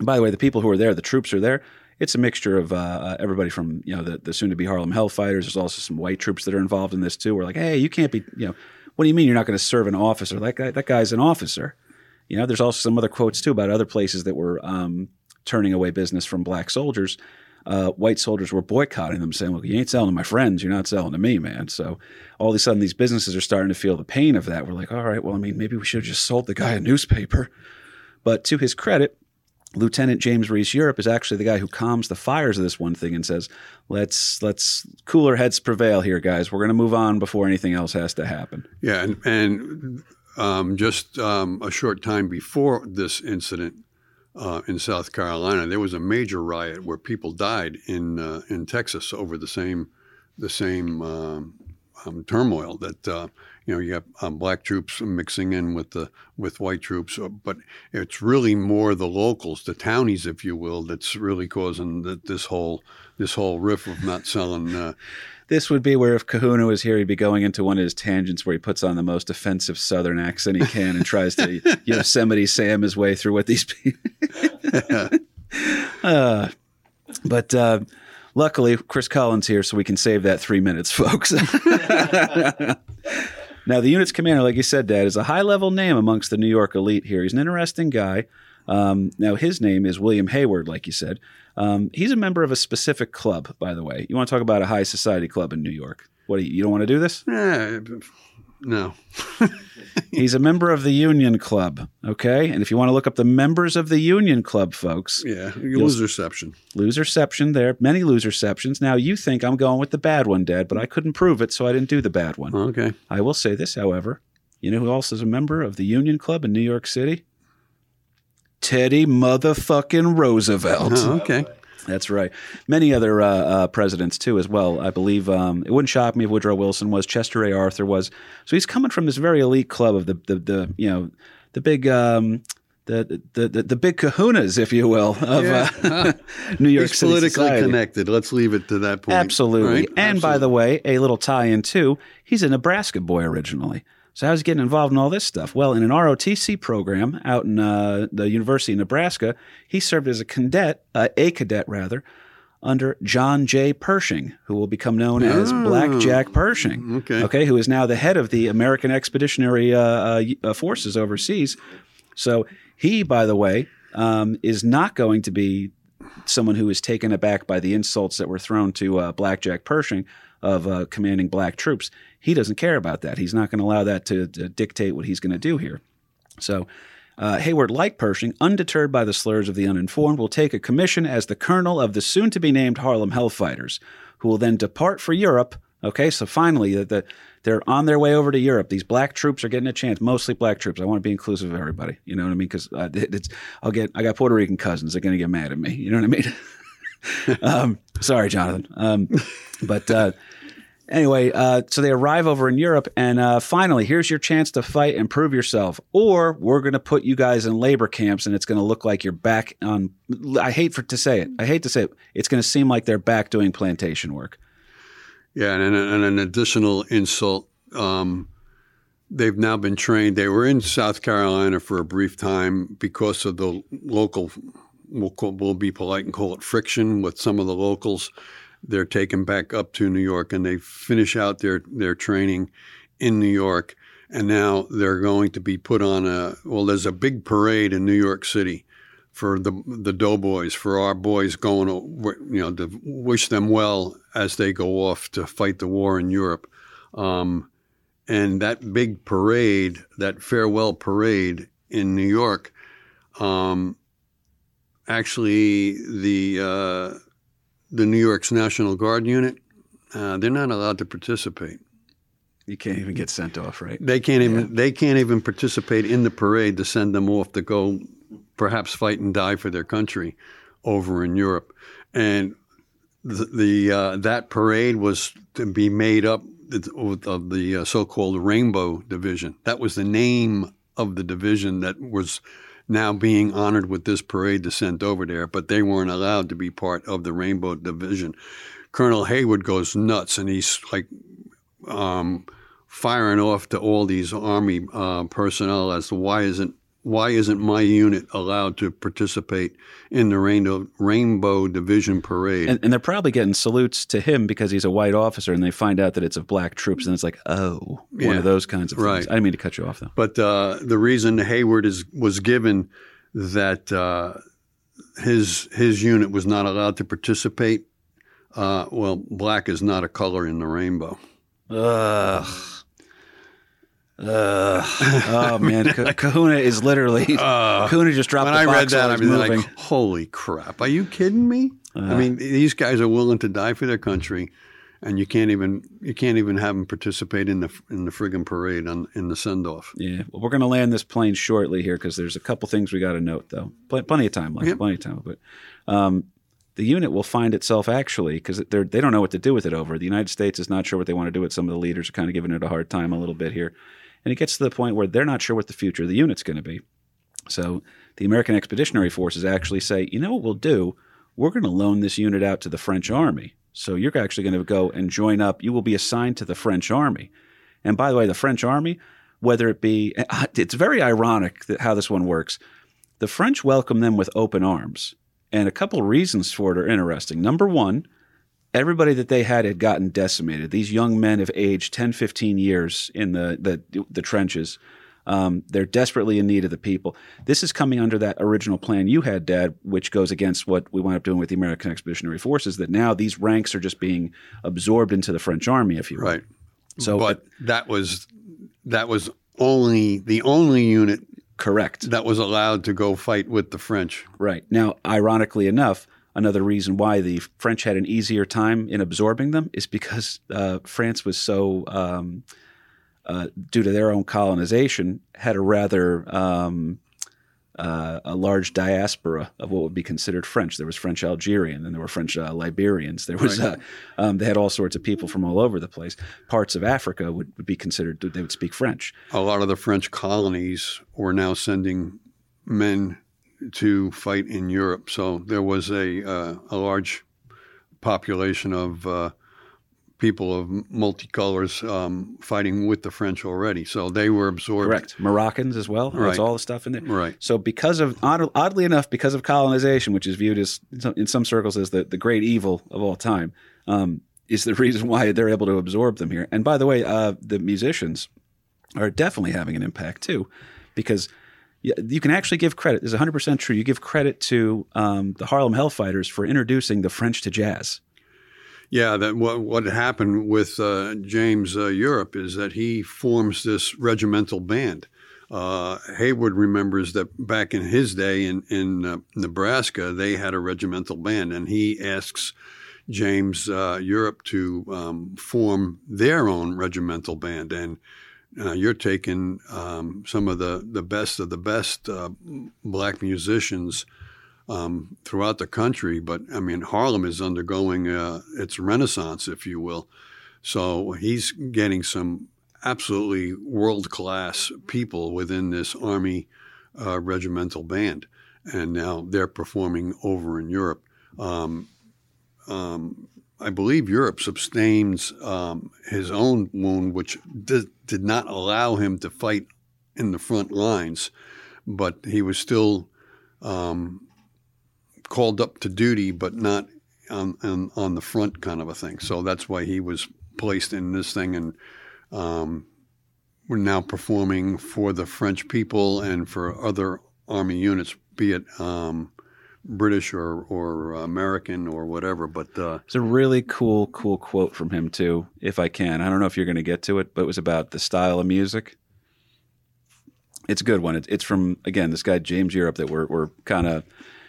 By the way, the people who are there, the troops are there. It's a mixture of uh, uh, everybody from you know the, the soon-to-be Harlem Hellfighters. There's also some white troops that are involved in this too. We're like, hey, you can't be you know, what do you mean you're not going to serve an officer? That guy, that guy's an officer. You know, there's also some other quotes too about other places that were um, turning away business from black soldiers. Uh, white soldiers were boycotting them, saying, "Well, you ain't selling to my friends. You're not selling to me, man." So all of a sudden, these businesses are starting to feel the pain of that. We're like, "All right, well, I mean, maybe we should have just sold the guy a newspaper." But to his credit, Lieutenant James Reese Europe is actually the guy who calms the fires of this one thing and says, "Let's let's cooler heads prevail here, guys. We're going to move on before anything else has to happen." Yeah, and, and um, just um, a short time before this incident uh, in South Carolina, there was a major riot where people died in uh, in Texas over the same the same um, um turmoil that uh, you know you have um, black troops mixing in with the with white troops, uh, but it's really more the locals, the townies, if you will, that's really causing the, this whole this whole riff of not selling uh, this would be where if Kahuna was here, he'd be going into one of his tangents where he puts on the most offensive Southern accent he can and tries to Yosemite Sam his way through what these people. uh, but uh, luckily, Chris Collins here, so we can save that three minutes, folks. Now, the unit's commander, like you said, Dad, is a high level name amongst the New York elite here. He's an interesting guy. Um, now, his name is William Hayward, like you said. Um, he's a member of a specific club, by the way. You want to talk about a high society club in New York? What you, you don't want to do this? Eh, no. he's a member of the Union Club. Okay, and if you want to look up the members of the Union Club, folks, yeah, loserception, loserception. There, many loserceptions. Now you think I'm going with the bad one, Dad, but I couldn't prove it, so I didn't do the bad one. Okay. I will say this, however. You know who else is a member of the Union Club in New York City? Teddy motherfucking Roosevelt. Oh, okay. That's right. Many other uh, uh, presidents too, as well. I believe um, it wouldn't shock me if Woodrow Wilson was, Chester A. Arthur was. So he's coming from this very elite club of the the, the you know the big um, the, the, the the big Kahunas, if you will, of yeah. uh, New York He's City politically society. connected. Let's leave it to that point. Absolutely. Right? And Absolutely. by the way, a little tie-in too. He's a Nebraska boy originally. So how's he getting involved in all this stuff? Well, in an ROTC program out in uh, the University of Nebraska, he served as a cadet, uh, a cadet rather, under John J. Pershing, who will become known as Oh. Black Jack Pershing. Okay. Okay, who is now the head of the American Expeditionary uh, uh, uh, Forces overseas. So he, by the way, um, is not going to be someone who is taken aback by the insults that were thrown to uh, Black Jack Pershing of uh, commanding black troops. He doesn't care about that. He's not going to allow that to, to dictate what he's going to do here. So uh, Hayward, like Pershing, undeterred by the slurs of the uninformed, will take a commission as the colonel of the soon to be named Harlem Hellfighters, who will then depart for Europe. Okay, so finally, the, the, they're on their way over to Europe. These black troops are getting a chance, mostly black troops. I want to be inclusive of everybody. You know what I mean? Because uh, I'll get I got Puerto Rican cousins. They're going to get mad at me. You know what I mean? um, sorry, Jonathan. Um, but uh, anyway, uh, so they arrive over in Europe, and uh, finally, here's your chance to fight and prove yourself, or we're going to put you guys in labor camps, and it's going to look like you're back on. I hate for to say it. I hate to say it. It's going to seem like they're back doing plantation work. Yeah, and, and an additional insult. Um, they've now been trained. They were in South Carolina for a brief time because of the local. We'll, we'll be polite and call it friction with some of the locals. They're taken back up to New York, and they finish out their their training in New York. And now they're going to be put on a well. There's a big parade in New York City for the the doughboys, for our boys going, you know, to wish them well as they go off to fight the war in Europe. Um, and that big parade, that farewell parade in New York, um, actually the uh, the New York's National Guard unit, uh, they're not allowed to participate. You can't even get sent off, right? They can't even yeah. they can't even participate in the parade to send them off to go perhaps fight and die for their country over in Europe. And the, the uh, that parade was to be made up of the uh, so-called Rainbow Division. That was the name of the division that was now being honored with this parade to send over there, but they weren't allowed to be part of the Rainbow Division. Colonel Hayward goes nuts, and he's like um, firing off to all these Army uh, personnel as to why isn't why isn't my unit allowed to participate in the Rainbow, Rainbow Division Parade? And, and, they're probably getting salutes to him because he's a white officer, and they find out that it's of black troops, and it's like, oh, yeah, one of those kinds of right. things. I didn't mean to cut you off, though. But uh, the reason Hayward is was given that uh, his his unit was not allowed to participate. Uh, well, black is not a color in the rainbow. Ugh. Uh, oh man, Kahuna is literally uh, Kahuna just dropped. When I read that, I was moving. like, "Holy crap! Are you kidding me?" Uh, I mean, these guys are willing to die for their country, and you can't even you can't even have them participate in the in the friggin' parade on in the send off. Yeah, well, we're going to land this plane shortly here because there's a couple things we got to note though. Pl- plenty of time left. Yep. Plenty of time, but. Um, the unit will find itself actually because they they don't know what to do with it over. The United States is not sure what they want to do with. Some of the leaders are kind of giving it a hard time a little bit here. And it gets to the point where they're not sure what the future of the unit's going to be. So the American Expeditionary Forces actually say, you know what we'll do? We're going to loan this unit out to the French Army. So you're actually going to go and join up. You will be assigned to the French Army. And by the way, the French Army, whether it be, it's very ironic that how this one works. The French welcome them with open arms. And a couple reasons for it are interesting. Number one, everybody that they had had gotten decimated. These young men have aged 10, 15 years in the, the, the trenches. Um, they're desperately in need of the people. This is coming under that original plan you had, Dad, which goes against what we wound up doing with the American Expeditionary Forces. That now these ranks are just being absorbed into the French army, if you will. Right. So, but that was that was only the only unit correct that was allowed to go fight with the French. Right. Now, ironically enough, another reason why the French had an easier time in absorbing them is because uh, France was so, um, uh, due to their own colonization, had a rather um, uh, a large diaspora of what would be considered French. There was French Algerian, and there were French uh, Liberians. There was. Uh, um, they had all sorts of people from all over the place. Parts of Africa would, would be considered they would speak French. A lot of the French colonies were now sending men to fight in Europe. So there was a uh, a large population of uh, people of multicolors um, fighting with the French already. So they were absorbed. Correct. Moroccans as well. Right. That's all the stuff in there. Right. So because of oddly enough, because of colonization, which is viewed as in some circles as the, the great evil of all time, um, is the reason why they're able to absorb them here. And by the way, uh, the musicians are definitely having an impact too, because – you can actually give credit. This is 100% true. You give credit to um, the Harlem Hellfighters for introducing the French to jazz. Yeah, that what what happened with uh, James uh, Europe is that he forms this regimental band. Uh, Hayward remembers that back in his day in in uh, Nebraska, they had a regimental band, and he asks James uh, Europe to um, form their own regimental band, and uh, you're taking um, some of the, the best of the best uh, black musicians um, throughout the country. But I mean, Harlem is undergoing uh, its renaissance, if you will. So he's getting some absolutely world class people within this Army uh, regimental band, and now they're performing over in Europe. Um, um, I believe Europe sustains um, his own wound, which did, did not allow him to fight in the front lines, but he was still um, called up to duty, but not on, on, on the front kind of a thing. So that's why he was placed in this thing, and um, we're now performing for the French people and for other army units, be it um, British or or American or whatever. But uh, it's a really cool, cool quote from him too. If I can, I don't know if you're going to get to it, but it was about the style of music. It's a good one. It's, from again this guy James Europe that we're we're kind of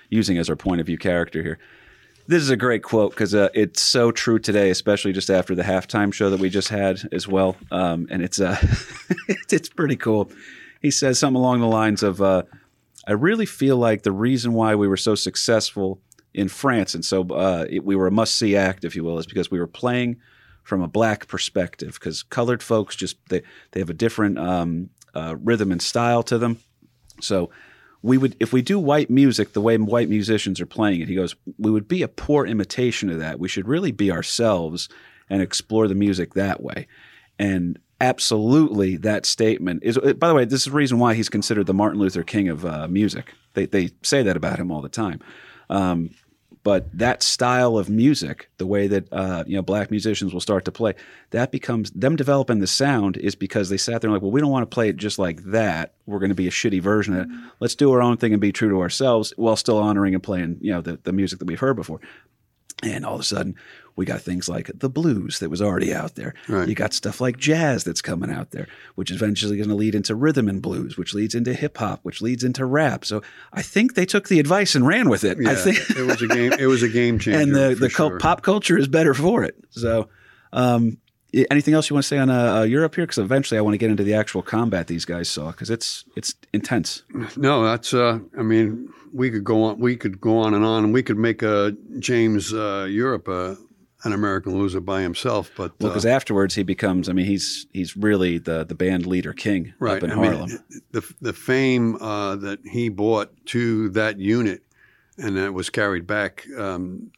using as our point of view character here. This is a great quote because uh, it's so true today, especially just after the halftime show that we just had as well. Um, and it's uh, it's pretty cool. He says something along the lines of, uh, "I really feel like the reason why we were so successful in France and so uh, it, we were a must-see act, if you will, is because we were playing from a black perspective. Because colored folks just they they have a different um, uh, rhythm and style to them. So." we would if we do white music the way white musicians are playing it he goes we would be a poor imitation of that we should really be ourselves and explore the music that way and absolutely that statement is by the way this is the reason why he's considered the martin luther king of uh, music they, they say that about him all the time um, but that style of music, the way that uh, you know black musicians will start to play, that becomes them developing the sound is because they sat there and like, well, we don't want to play it just like that. We're going to be a shitty version of it. Let's do our own thing and be true to ourselves while still honoring and playing you know the, the music that we've heard before. And all of a sudden, we got things like the blues that was already out there. Right. You got stuff like jazz that's coming out there, which is eventually going to lead into rhythm and blues, which leads into hip hop, which leads into rap. So I think they took the advice and ran with it. yeah, I think it was a game. It was a game changer. and the the sure. pop culture is better for it. So, um, anything else you want to say on uh, uh, Europe here? Because eventually I want to get into the actual combat these guys saw because it's it's intense. No, that's. Uh, I mean, we could go on. We could go on and on, and we could make a James uh, Europe uh, an American loser by himself. But Well, uh, because afterwards he becomes. I mean, he's he's really the the band leader king right, up in I Harlem. mean, the the fame uh, that he brought to that unit, and that was carried back um,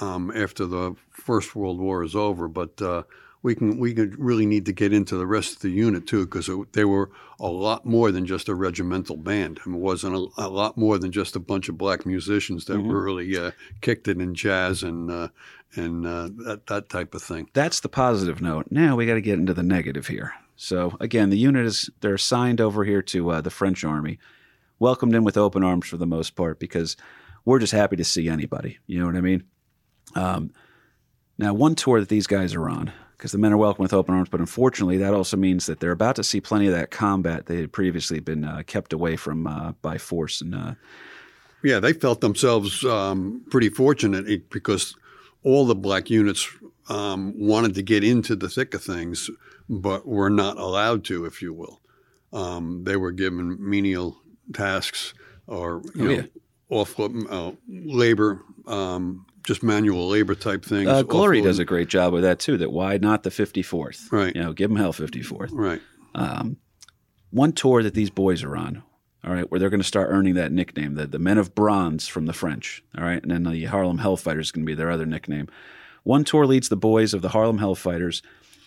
um, after the First World War is over. But uh, we can we could really need to get into the rest of the unit too, because they were a lot more than just a regimental band. I mean, it wasn't a, a lot more than just a bunch of black musicians that Mhm. really uh, kicked it in jazz and uh, and uh, that that type of thing. That's the positive note. Now we got to get into the negative here. So again, the unit is they're assigned over here to uh, the French army, welcomed in with open arms for the most part because we're just happy to see anybody. You know what I mean? Um, now, one tour that these guys are on, because the men are welcome with open arms, but unfortunately, that also means that they're about to see plenty of that combat they had previously been uh, kept away from uh, by force. And uh, Yeah, they felt themselves um, pretty fortunate because all the black units um, wanted to get into the thick of things, but were not allowed to, if you will. Um, they were given menial tasks or you Oh, know, yeah. off uh, labor, um, just manual labor type things. uh, Glory does a great job with that too. That why not the 54th? Right. You know, give them hell 54th. Right. um, one tour that these boys are on, all right, where they're going to start earning that nickname, the, the Men of Bronze from the French, all right, and then the Harlem Hellfighters is going to be their other nickname. One tour leads the boys of the Harlem Hellfighters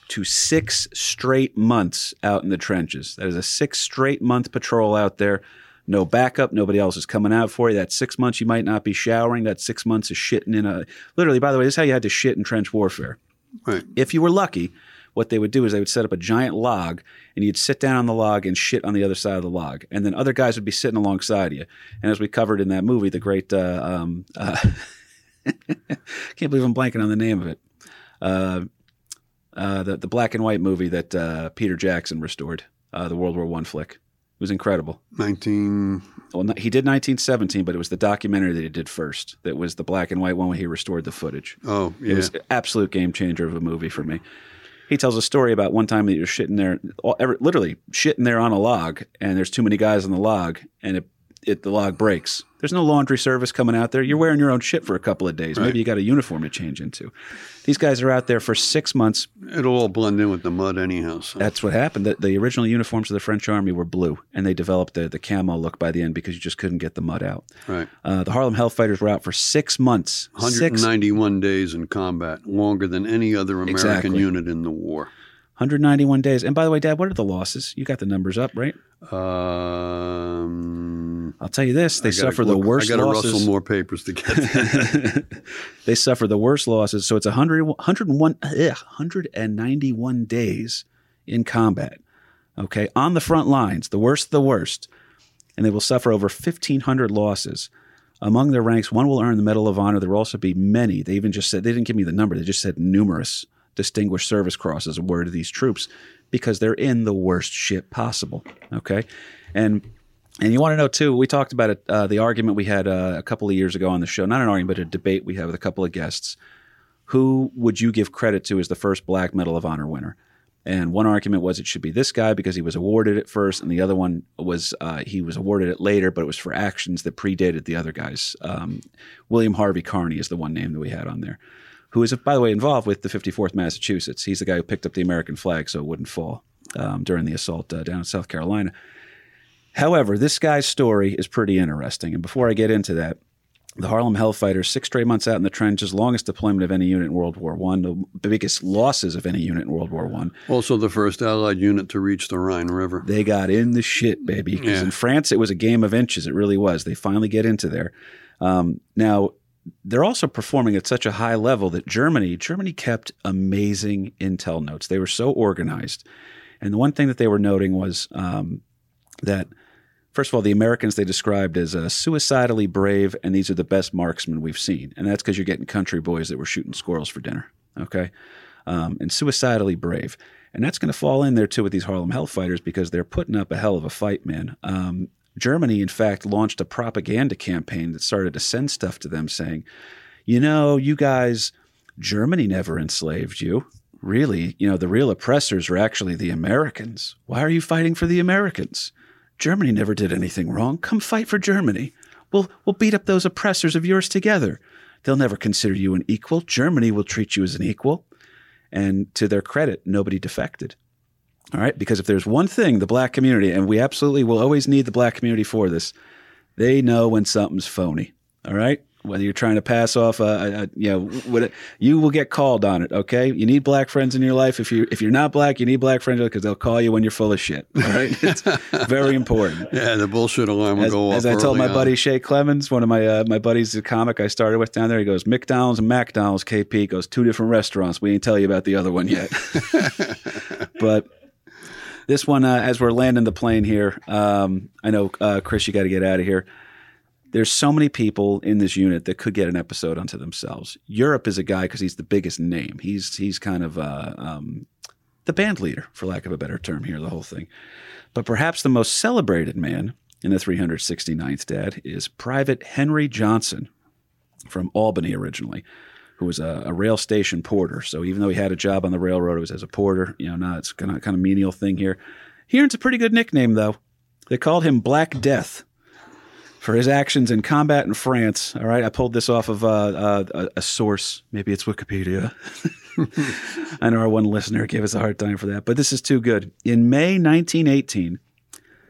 to six straight months out in the trenches. That is a six straight month patrol out there. No backup. Nobody else is coming out for you. That six months you might not be showering. That six months is shitting in a. Literally, by the way, this is how you had to shit in trench warfare Right. if you were lucky, what they would do is they would set up a giant log and you'd sit down on the log and shit on the other side of the log. And then other guys would be sitting alongside you. And as we covered in that movie, the great, uh, um, uh, can't believe I'm blanking on the name of it. Uh, uh, the, the black and white movie that uh, Peter Jackson restored, uh, the World War One flick. It was incredible. 19. Well, he did 1917, but it was the documentary that he did first. That was the black and white one where he restored the footage. Oh, yeah. It was an absolute game changer of a movie for me. He tells a story about one time that you're shitting there, all- ever- literally shitting there on a log, and there's too many guys on the log, and it, it the log breaks. There's no laundry service coming out there. You're wearing your own shit for a couple of days. Maybe you got a uniform to change into. These guys are out there for six months. It'll all blend in with the mud anyhow. So. That's what happened. The, the original uniforms of the French army were blue, and they developed the, the camo look by the end because you just couldn't get the mud out. right. Uh, the Harlem Hellfighters were out for six months. Six 191 days in combat, longer than any other American Exactly. unit in the war. 191 days. And by the way, Dad, what are the losses? You got the numbers up, right? Um, I'll tell you this: they suffer the look- worst I got to rustle more papers to get they suffer the worst losses. So it's 100, 101, ugh, 191 days in combat. Okay, on the front lines, the worst, of the worst, and they will suffer over 1,500 losses. Among their ranks, one will earn the Medal of Honor. There will also be many. They even just said they didn't give me the number. They just said numerous distinguished service crosses awarded to these troops because they're in the worst shit possible. Okay, and and you want to know too? We talked about it. Uh, the argument we had uh, a couple of years ago on the show, not an argument, but a debate we had with a couple of guests. Who would you give credit to as the first Black Medal of Honor winner? And one argument was it should be this guy because he was awarded it first, and the other one was uh, he was awarded it later, but it was for actions that predated the other guys. Um, William Harvey Carney is the one name that we had on there, who is, by the way, involved with the 54th Massachusetts. He's the guy who picked up the American flag so it wouldn't fall um, during the assault uh, down in South Carolina. However, this guy's story is pretty interesting. And before I get into that, the Harlem Hellfighters, six straight months out in the trenches, longest deployment of any unit in World War One, the biggest losses of any unit in World War One. also, the first Allied unit to reach the Rhine River. They got in the shit, baby. Because Yeah. in France, it was a game of inches. It really was. They finally get into there. Um, now, they're also performing at such a high level that Germany, Germany kept amazing intel notes. They were so organized. And the one thing that they were noting was um, that, first of all, the Americans they described as uh, suicidally brave, and these are the best marksmen we've seen. And that's because you're getting country boys that were shooting squirrels for dinner. Okay. Um, and suicidally brave. And that's going to fall in there too with these Harlem Hellfighters because they're putting up a hell of a fight, man. Um, Germany, in fact, launched a propaganda campaign that started to send stuff to them saying, you know, you guys, Germany never enslaved you. Really, you know, the real oppressors are actually the Americans. Why are you fighting for the Americans? Germany never did anything wrong. Come fight for Germany. We'll, we'll beat up those oppressors of yours together. They'll never consider you an equal. Germany will treat you as an equal. And to their credit, nobody defected. All right. Because if there's one thing the black community, and we absolutely will always need the black community for this, they know when something's phony. All right. Whether you're trying to pass off a, a, a you know, what you will get called on it. Okay. You need black friends in your life. If you if you're not black, you need black friends because they'll call you when you're full of shit. All right. It's very important. Yeah, the bullshit alarm will As, go off. as I told my on. buddy Shay Clemens, one of my uh, my buddies, the comic I started with down there, he goes, McDonald's and McDonald's, KP goes, two different restaurants. We ain't tell you about the other one yet. but this one, uh, as we're landing the plane here, um, I know, uh, Chris, you got to get out of here. There's so many people in this unit that could get an episode unto themselves. Europe is a guy because he's the biggest name. He's he's kind of uh, um, the band leader, for lack of a better term here, the whole thing. But perhaps the most celebrated man in the 369th Dad is Private Henry Johnson from Albany originally, who was a, a rail station porter. So even though he had a job on the railroad, it was as a porter. You know, not it's kind of kind of menial thing here. He earns a pretty good nickname though. They called him Black Death for his actions in combat in France. All right, I pulled this off of uh, uh, a, a source. Maybe it's Wikipedia. I know our one listener gave us a hard time for that, but this is too good. In May 1918,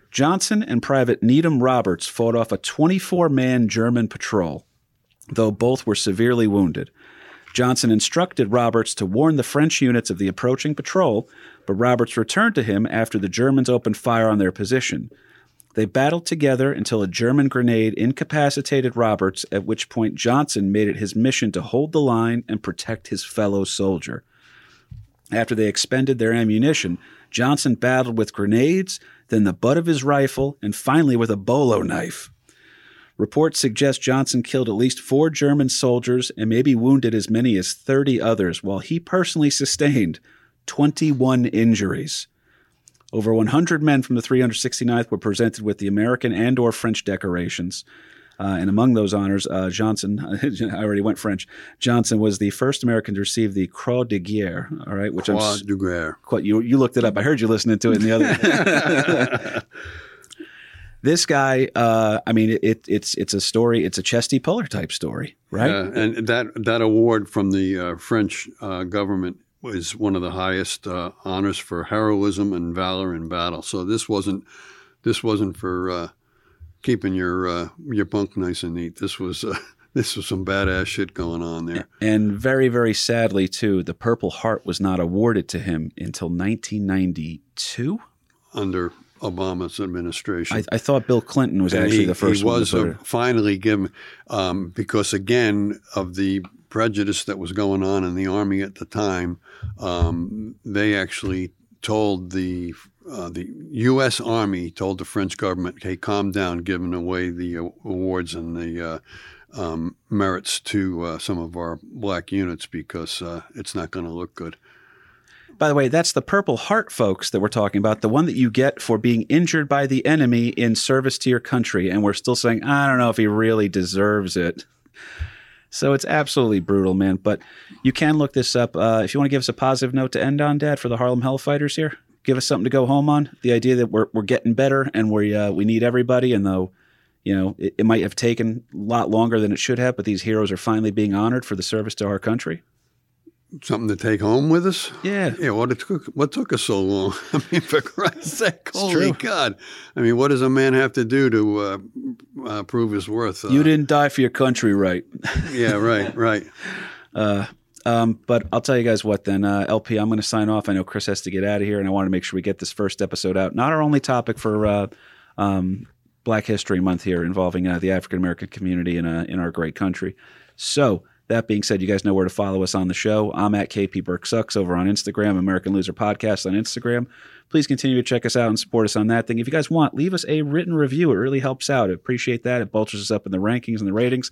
Johnson and Private Needham Roberts fought off a 24 man German patrol, though both were severely wounded. Johnson instructed Roberts to warn the French units of the approaching patrol, but Roberts returned to him after the Germans opened fire on their position. They battled together until a German grenade incapacitated Roberts, at which point Johnson made it his mission to hold the line and protect his fellow soldier. After they expended their ammunition, Johnson battled with grenades, then the butt of his rifle, and finally with a bolo knife. Reports suggest Johnson killed at least four German soldiers and maybe wounded as many as 30 others, while he personally sustained 21 injuries. Over 100 men from the 369th were presented with the American and or French decorations. Uh, and among those honors, uh, Johnson, I already went French. Johnson was the first American to receive the Croix de Guerre. All right, which I'm Croix s- de Guerre. quite you you looked it up. I heard you listening to it in the other. this guy, uh, I mean, it, it's it's a story. It's a Chesty Puller type story, right? Uh, and that that award from the uh, French uh, government was one of the highest uh, honors for heroism and valor in battle. So this wasn't this wasn't for uh, keeping your uh, your bunk nice and neat. This was uh, this was some badass shit going on there. And very, very sadly, too, the Purple Heart was not awarded to him until 1992. under Obama's administration. I, I thought Bill Clinton was And actually he, the first he one. was it. finally given um, because again of the prejudice that was going on in the army at the time. Um, they actually told the uh, the U.S. Army told the French government, "Hey, calm down, giving away the uh, awards and the." Uh, um, merits to uh, some of our black units because uh, it's not going to look good. By the way, that's the Purple Heart, folks, that we're talking about. The one that you get for being injured by the enemy in service to your country. And we're still saying, I don't know if he really deserves it. So it's absolutely brutal, man. But you can look this up. Uh, if you want to give us a positive note to end on, Dad, for the Harlem Hellfighters here, give us something to go home on. The idea that we're, we're getting better and we, uh, we need everybody. And though, you know, it, it might have taken a lot longer than it should have, but these heroes are finally being honored for the service to our country. Something to take home with us. Yeah. Yeah, what it took what took us so long? I mean, for Christ's sake, holy. God! I mean, what does a man have to do to uh, uh, prove his worth? Uh, You didn't die for your country, right? yeah, right, right. Um, but I'll tell you guys what then, uh, LP, I'm going to sign off. I know Chris has to get out of here, and I want to make sure we get this first episode out. Not our only topic for uh, um, Black History Month here involving uh, the African American community in, uh, in our great country. So, that being said, you guys know where to follow us on the show. I'm at KP Burke Sucks over on Instagram, American Loser Podcast on Instagram. Please continue to check us out and support us on that thing. If you guys want, leave us a written review. It really helps out. I appreciate that. It bolsters us up in the rankings and the ratings.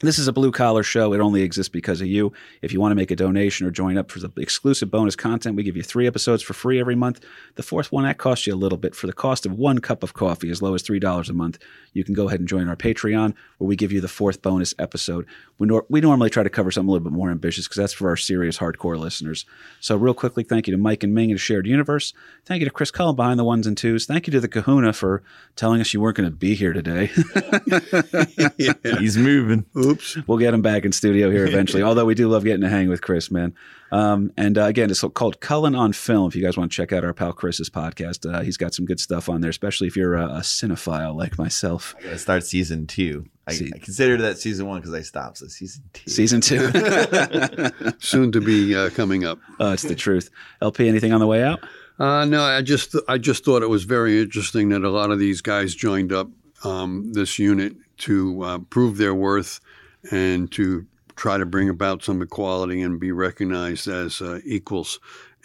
This is a blue collar show. It only exists because of you. If you want to make a donation or join up for the exclusive bonus content, we give you three episodes for free every month. The fourth one, that costs you a little bit. For the cost of one cup of coffee, as low as $3 a month, you can go ahead and join our Patreon, where we give you the fourth bonus episode. We, nor- we normally try to cover something a little bit more ambitious because that's for our serious hardcore listeners. So, real quickly, thank you to Mike and Ming at Shared Universe. Thank you to Chris Cullen behind the ones and twos. Thank you to the Kahuna for telling us you weren't going to be here today. He's moving. Oops. We'll get him back in studio here eventually. Although we do love getting to hang with Chris, man. Um, and uh, again, it's called Cullen on Film. If you guys want to check out our pal Chris's podcast, uh, he's got some good stuff on there, especially if you're a, a cinephile like myself. I gotta start season two. I, See- I considered that season one because I stopped. So season two. Season two. Soon to be uh, coming up. uh, it's the truth. LP, anything on the way out? Uh, no, I just I just thought it was very interesting that a lot of these guys joined up um, this unit to uh, prove their worth and to try to bring about some equality and be recognized as uh, equals.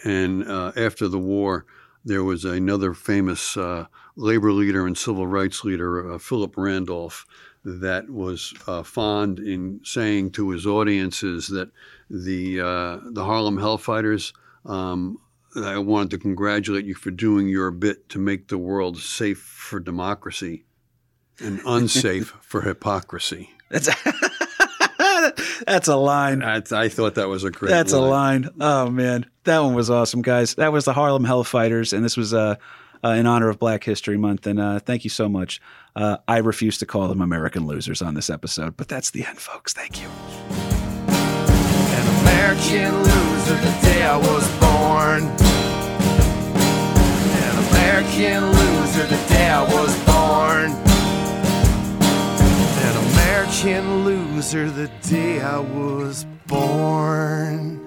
And uh, after the war, there was another famous uh, labor leader and civil rights leader, uh, Philip Randolph, that was uh, fond in saying to his audiences that the uh, the Harlem Hellfighters. Um, I wanted to congratulate you for doing your bit to make the world safe for democracy and unsafe for hypocrisy. That's that's a line. I, I thought that was a great. That's a line. Oh man, that one was awesome, guys. That was the Harlem Hellfighters, and this was uh, uh, in honor of Black History Month. And uh, thank you so much. Uh, I refuse to call them American losers on this episode, but that's the end, folks. Thank you. An American loser the day I was born. An American loser the day I was born. American loser the day I was born.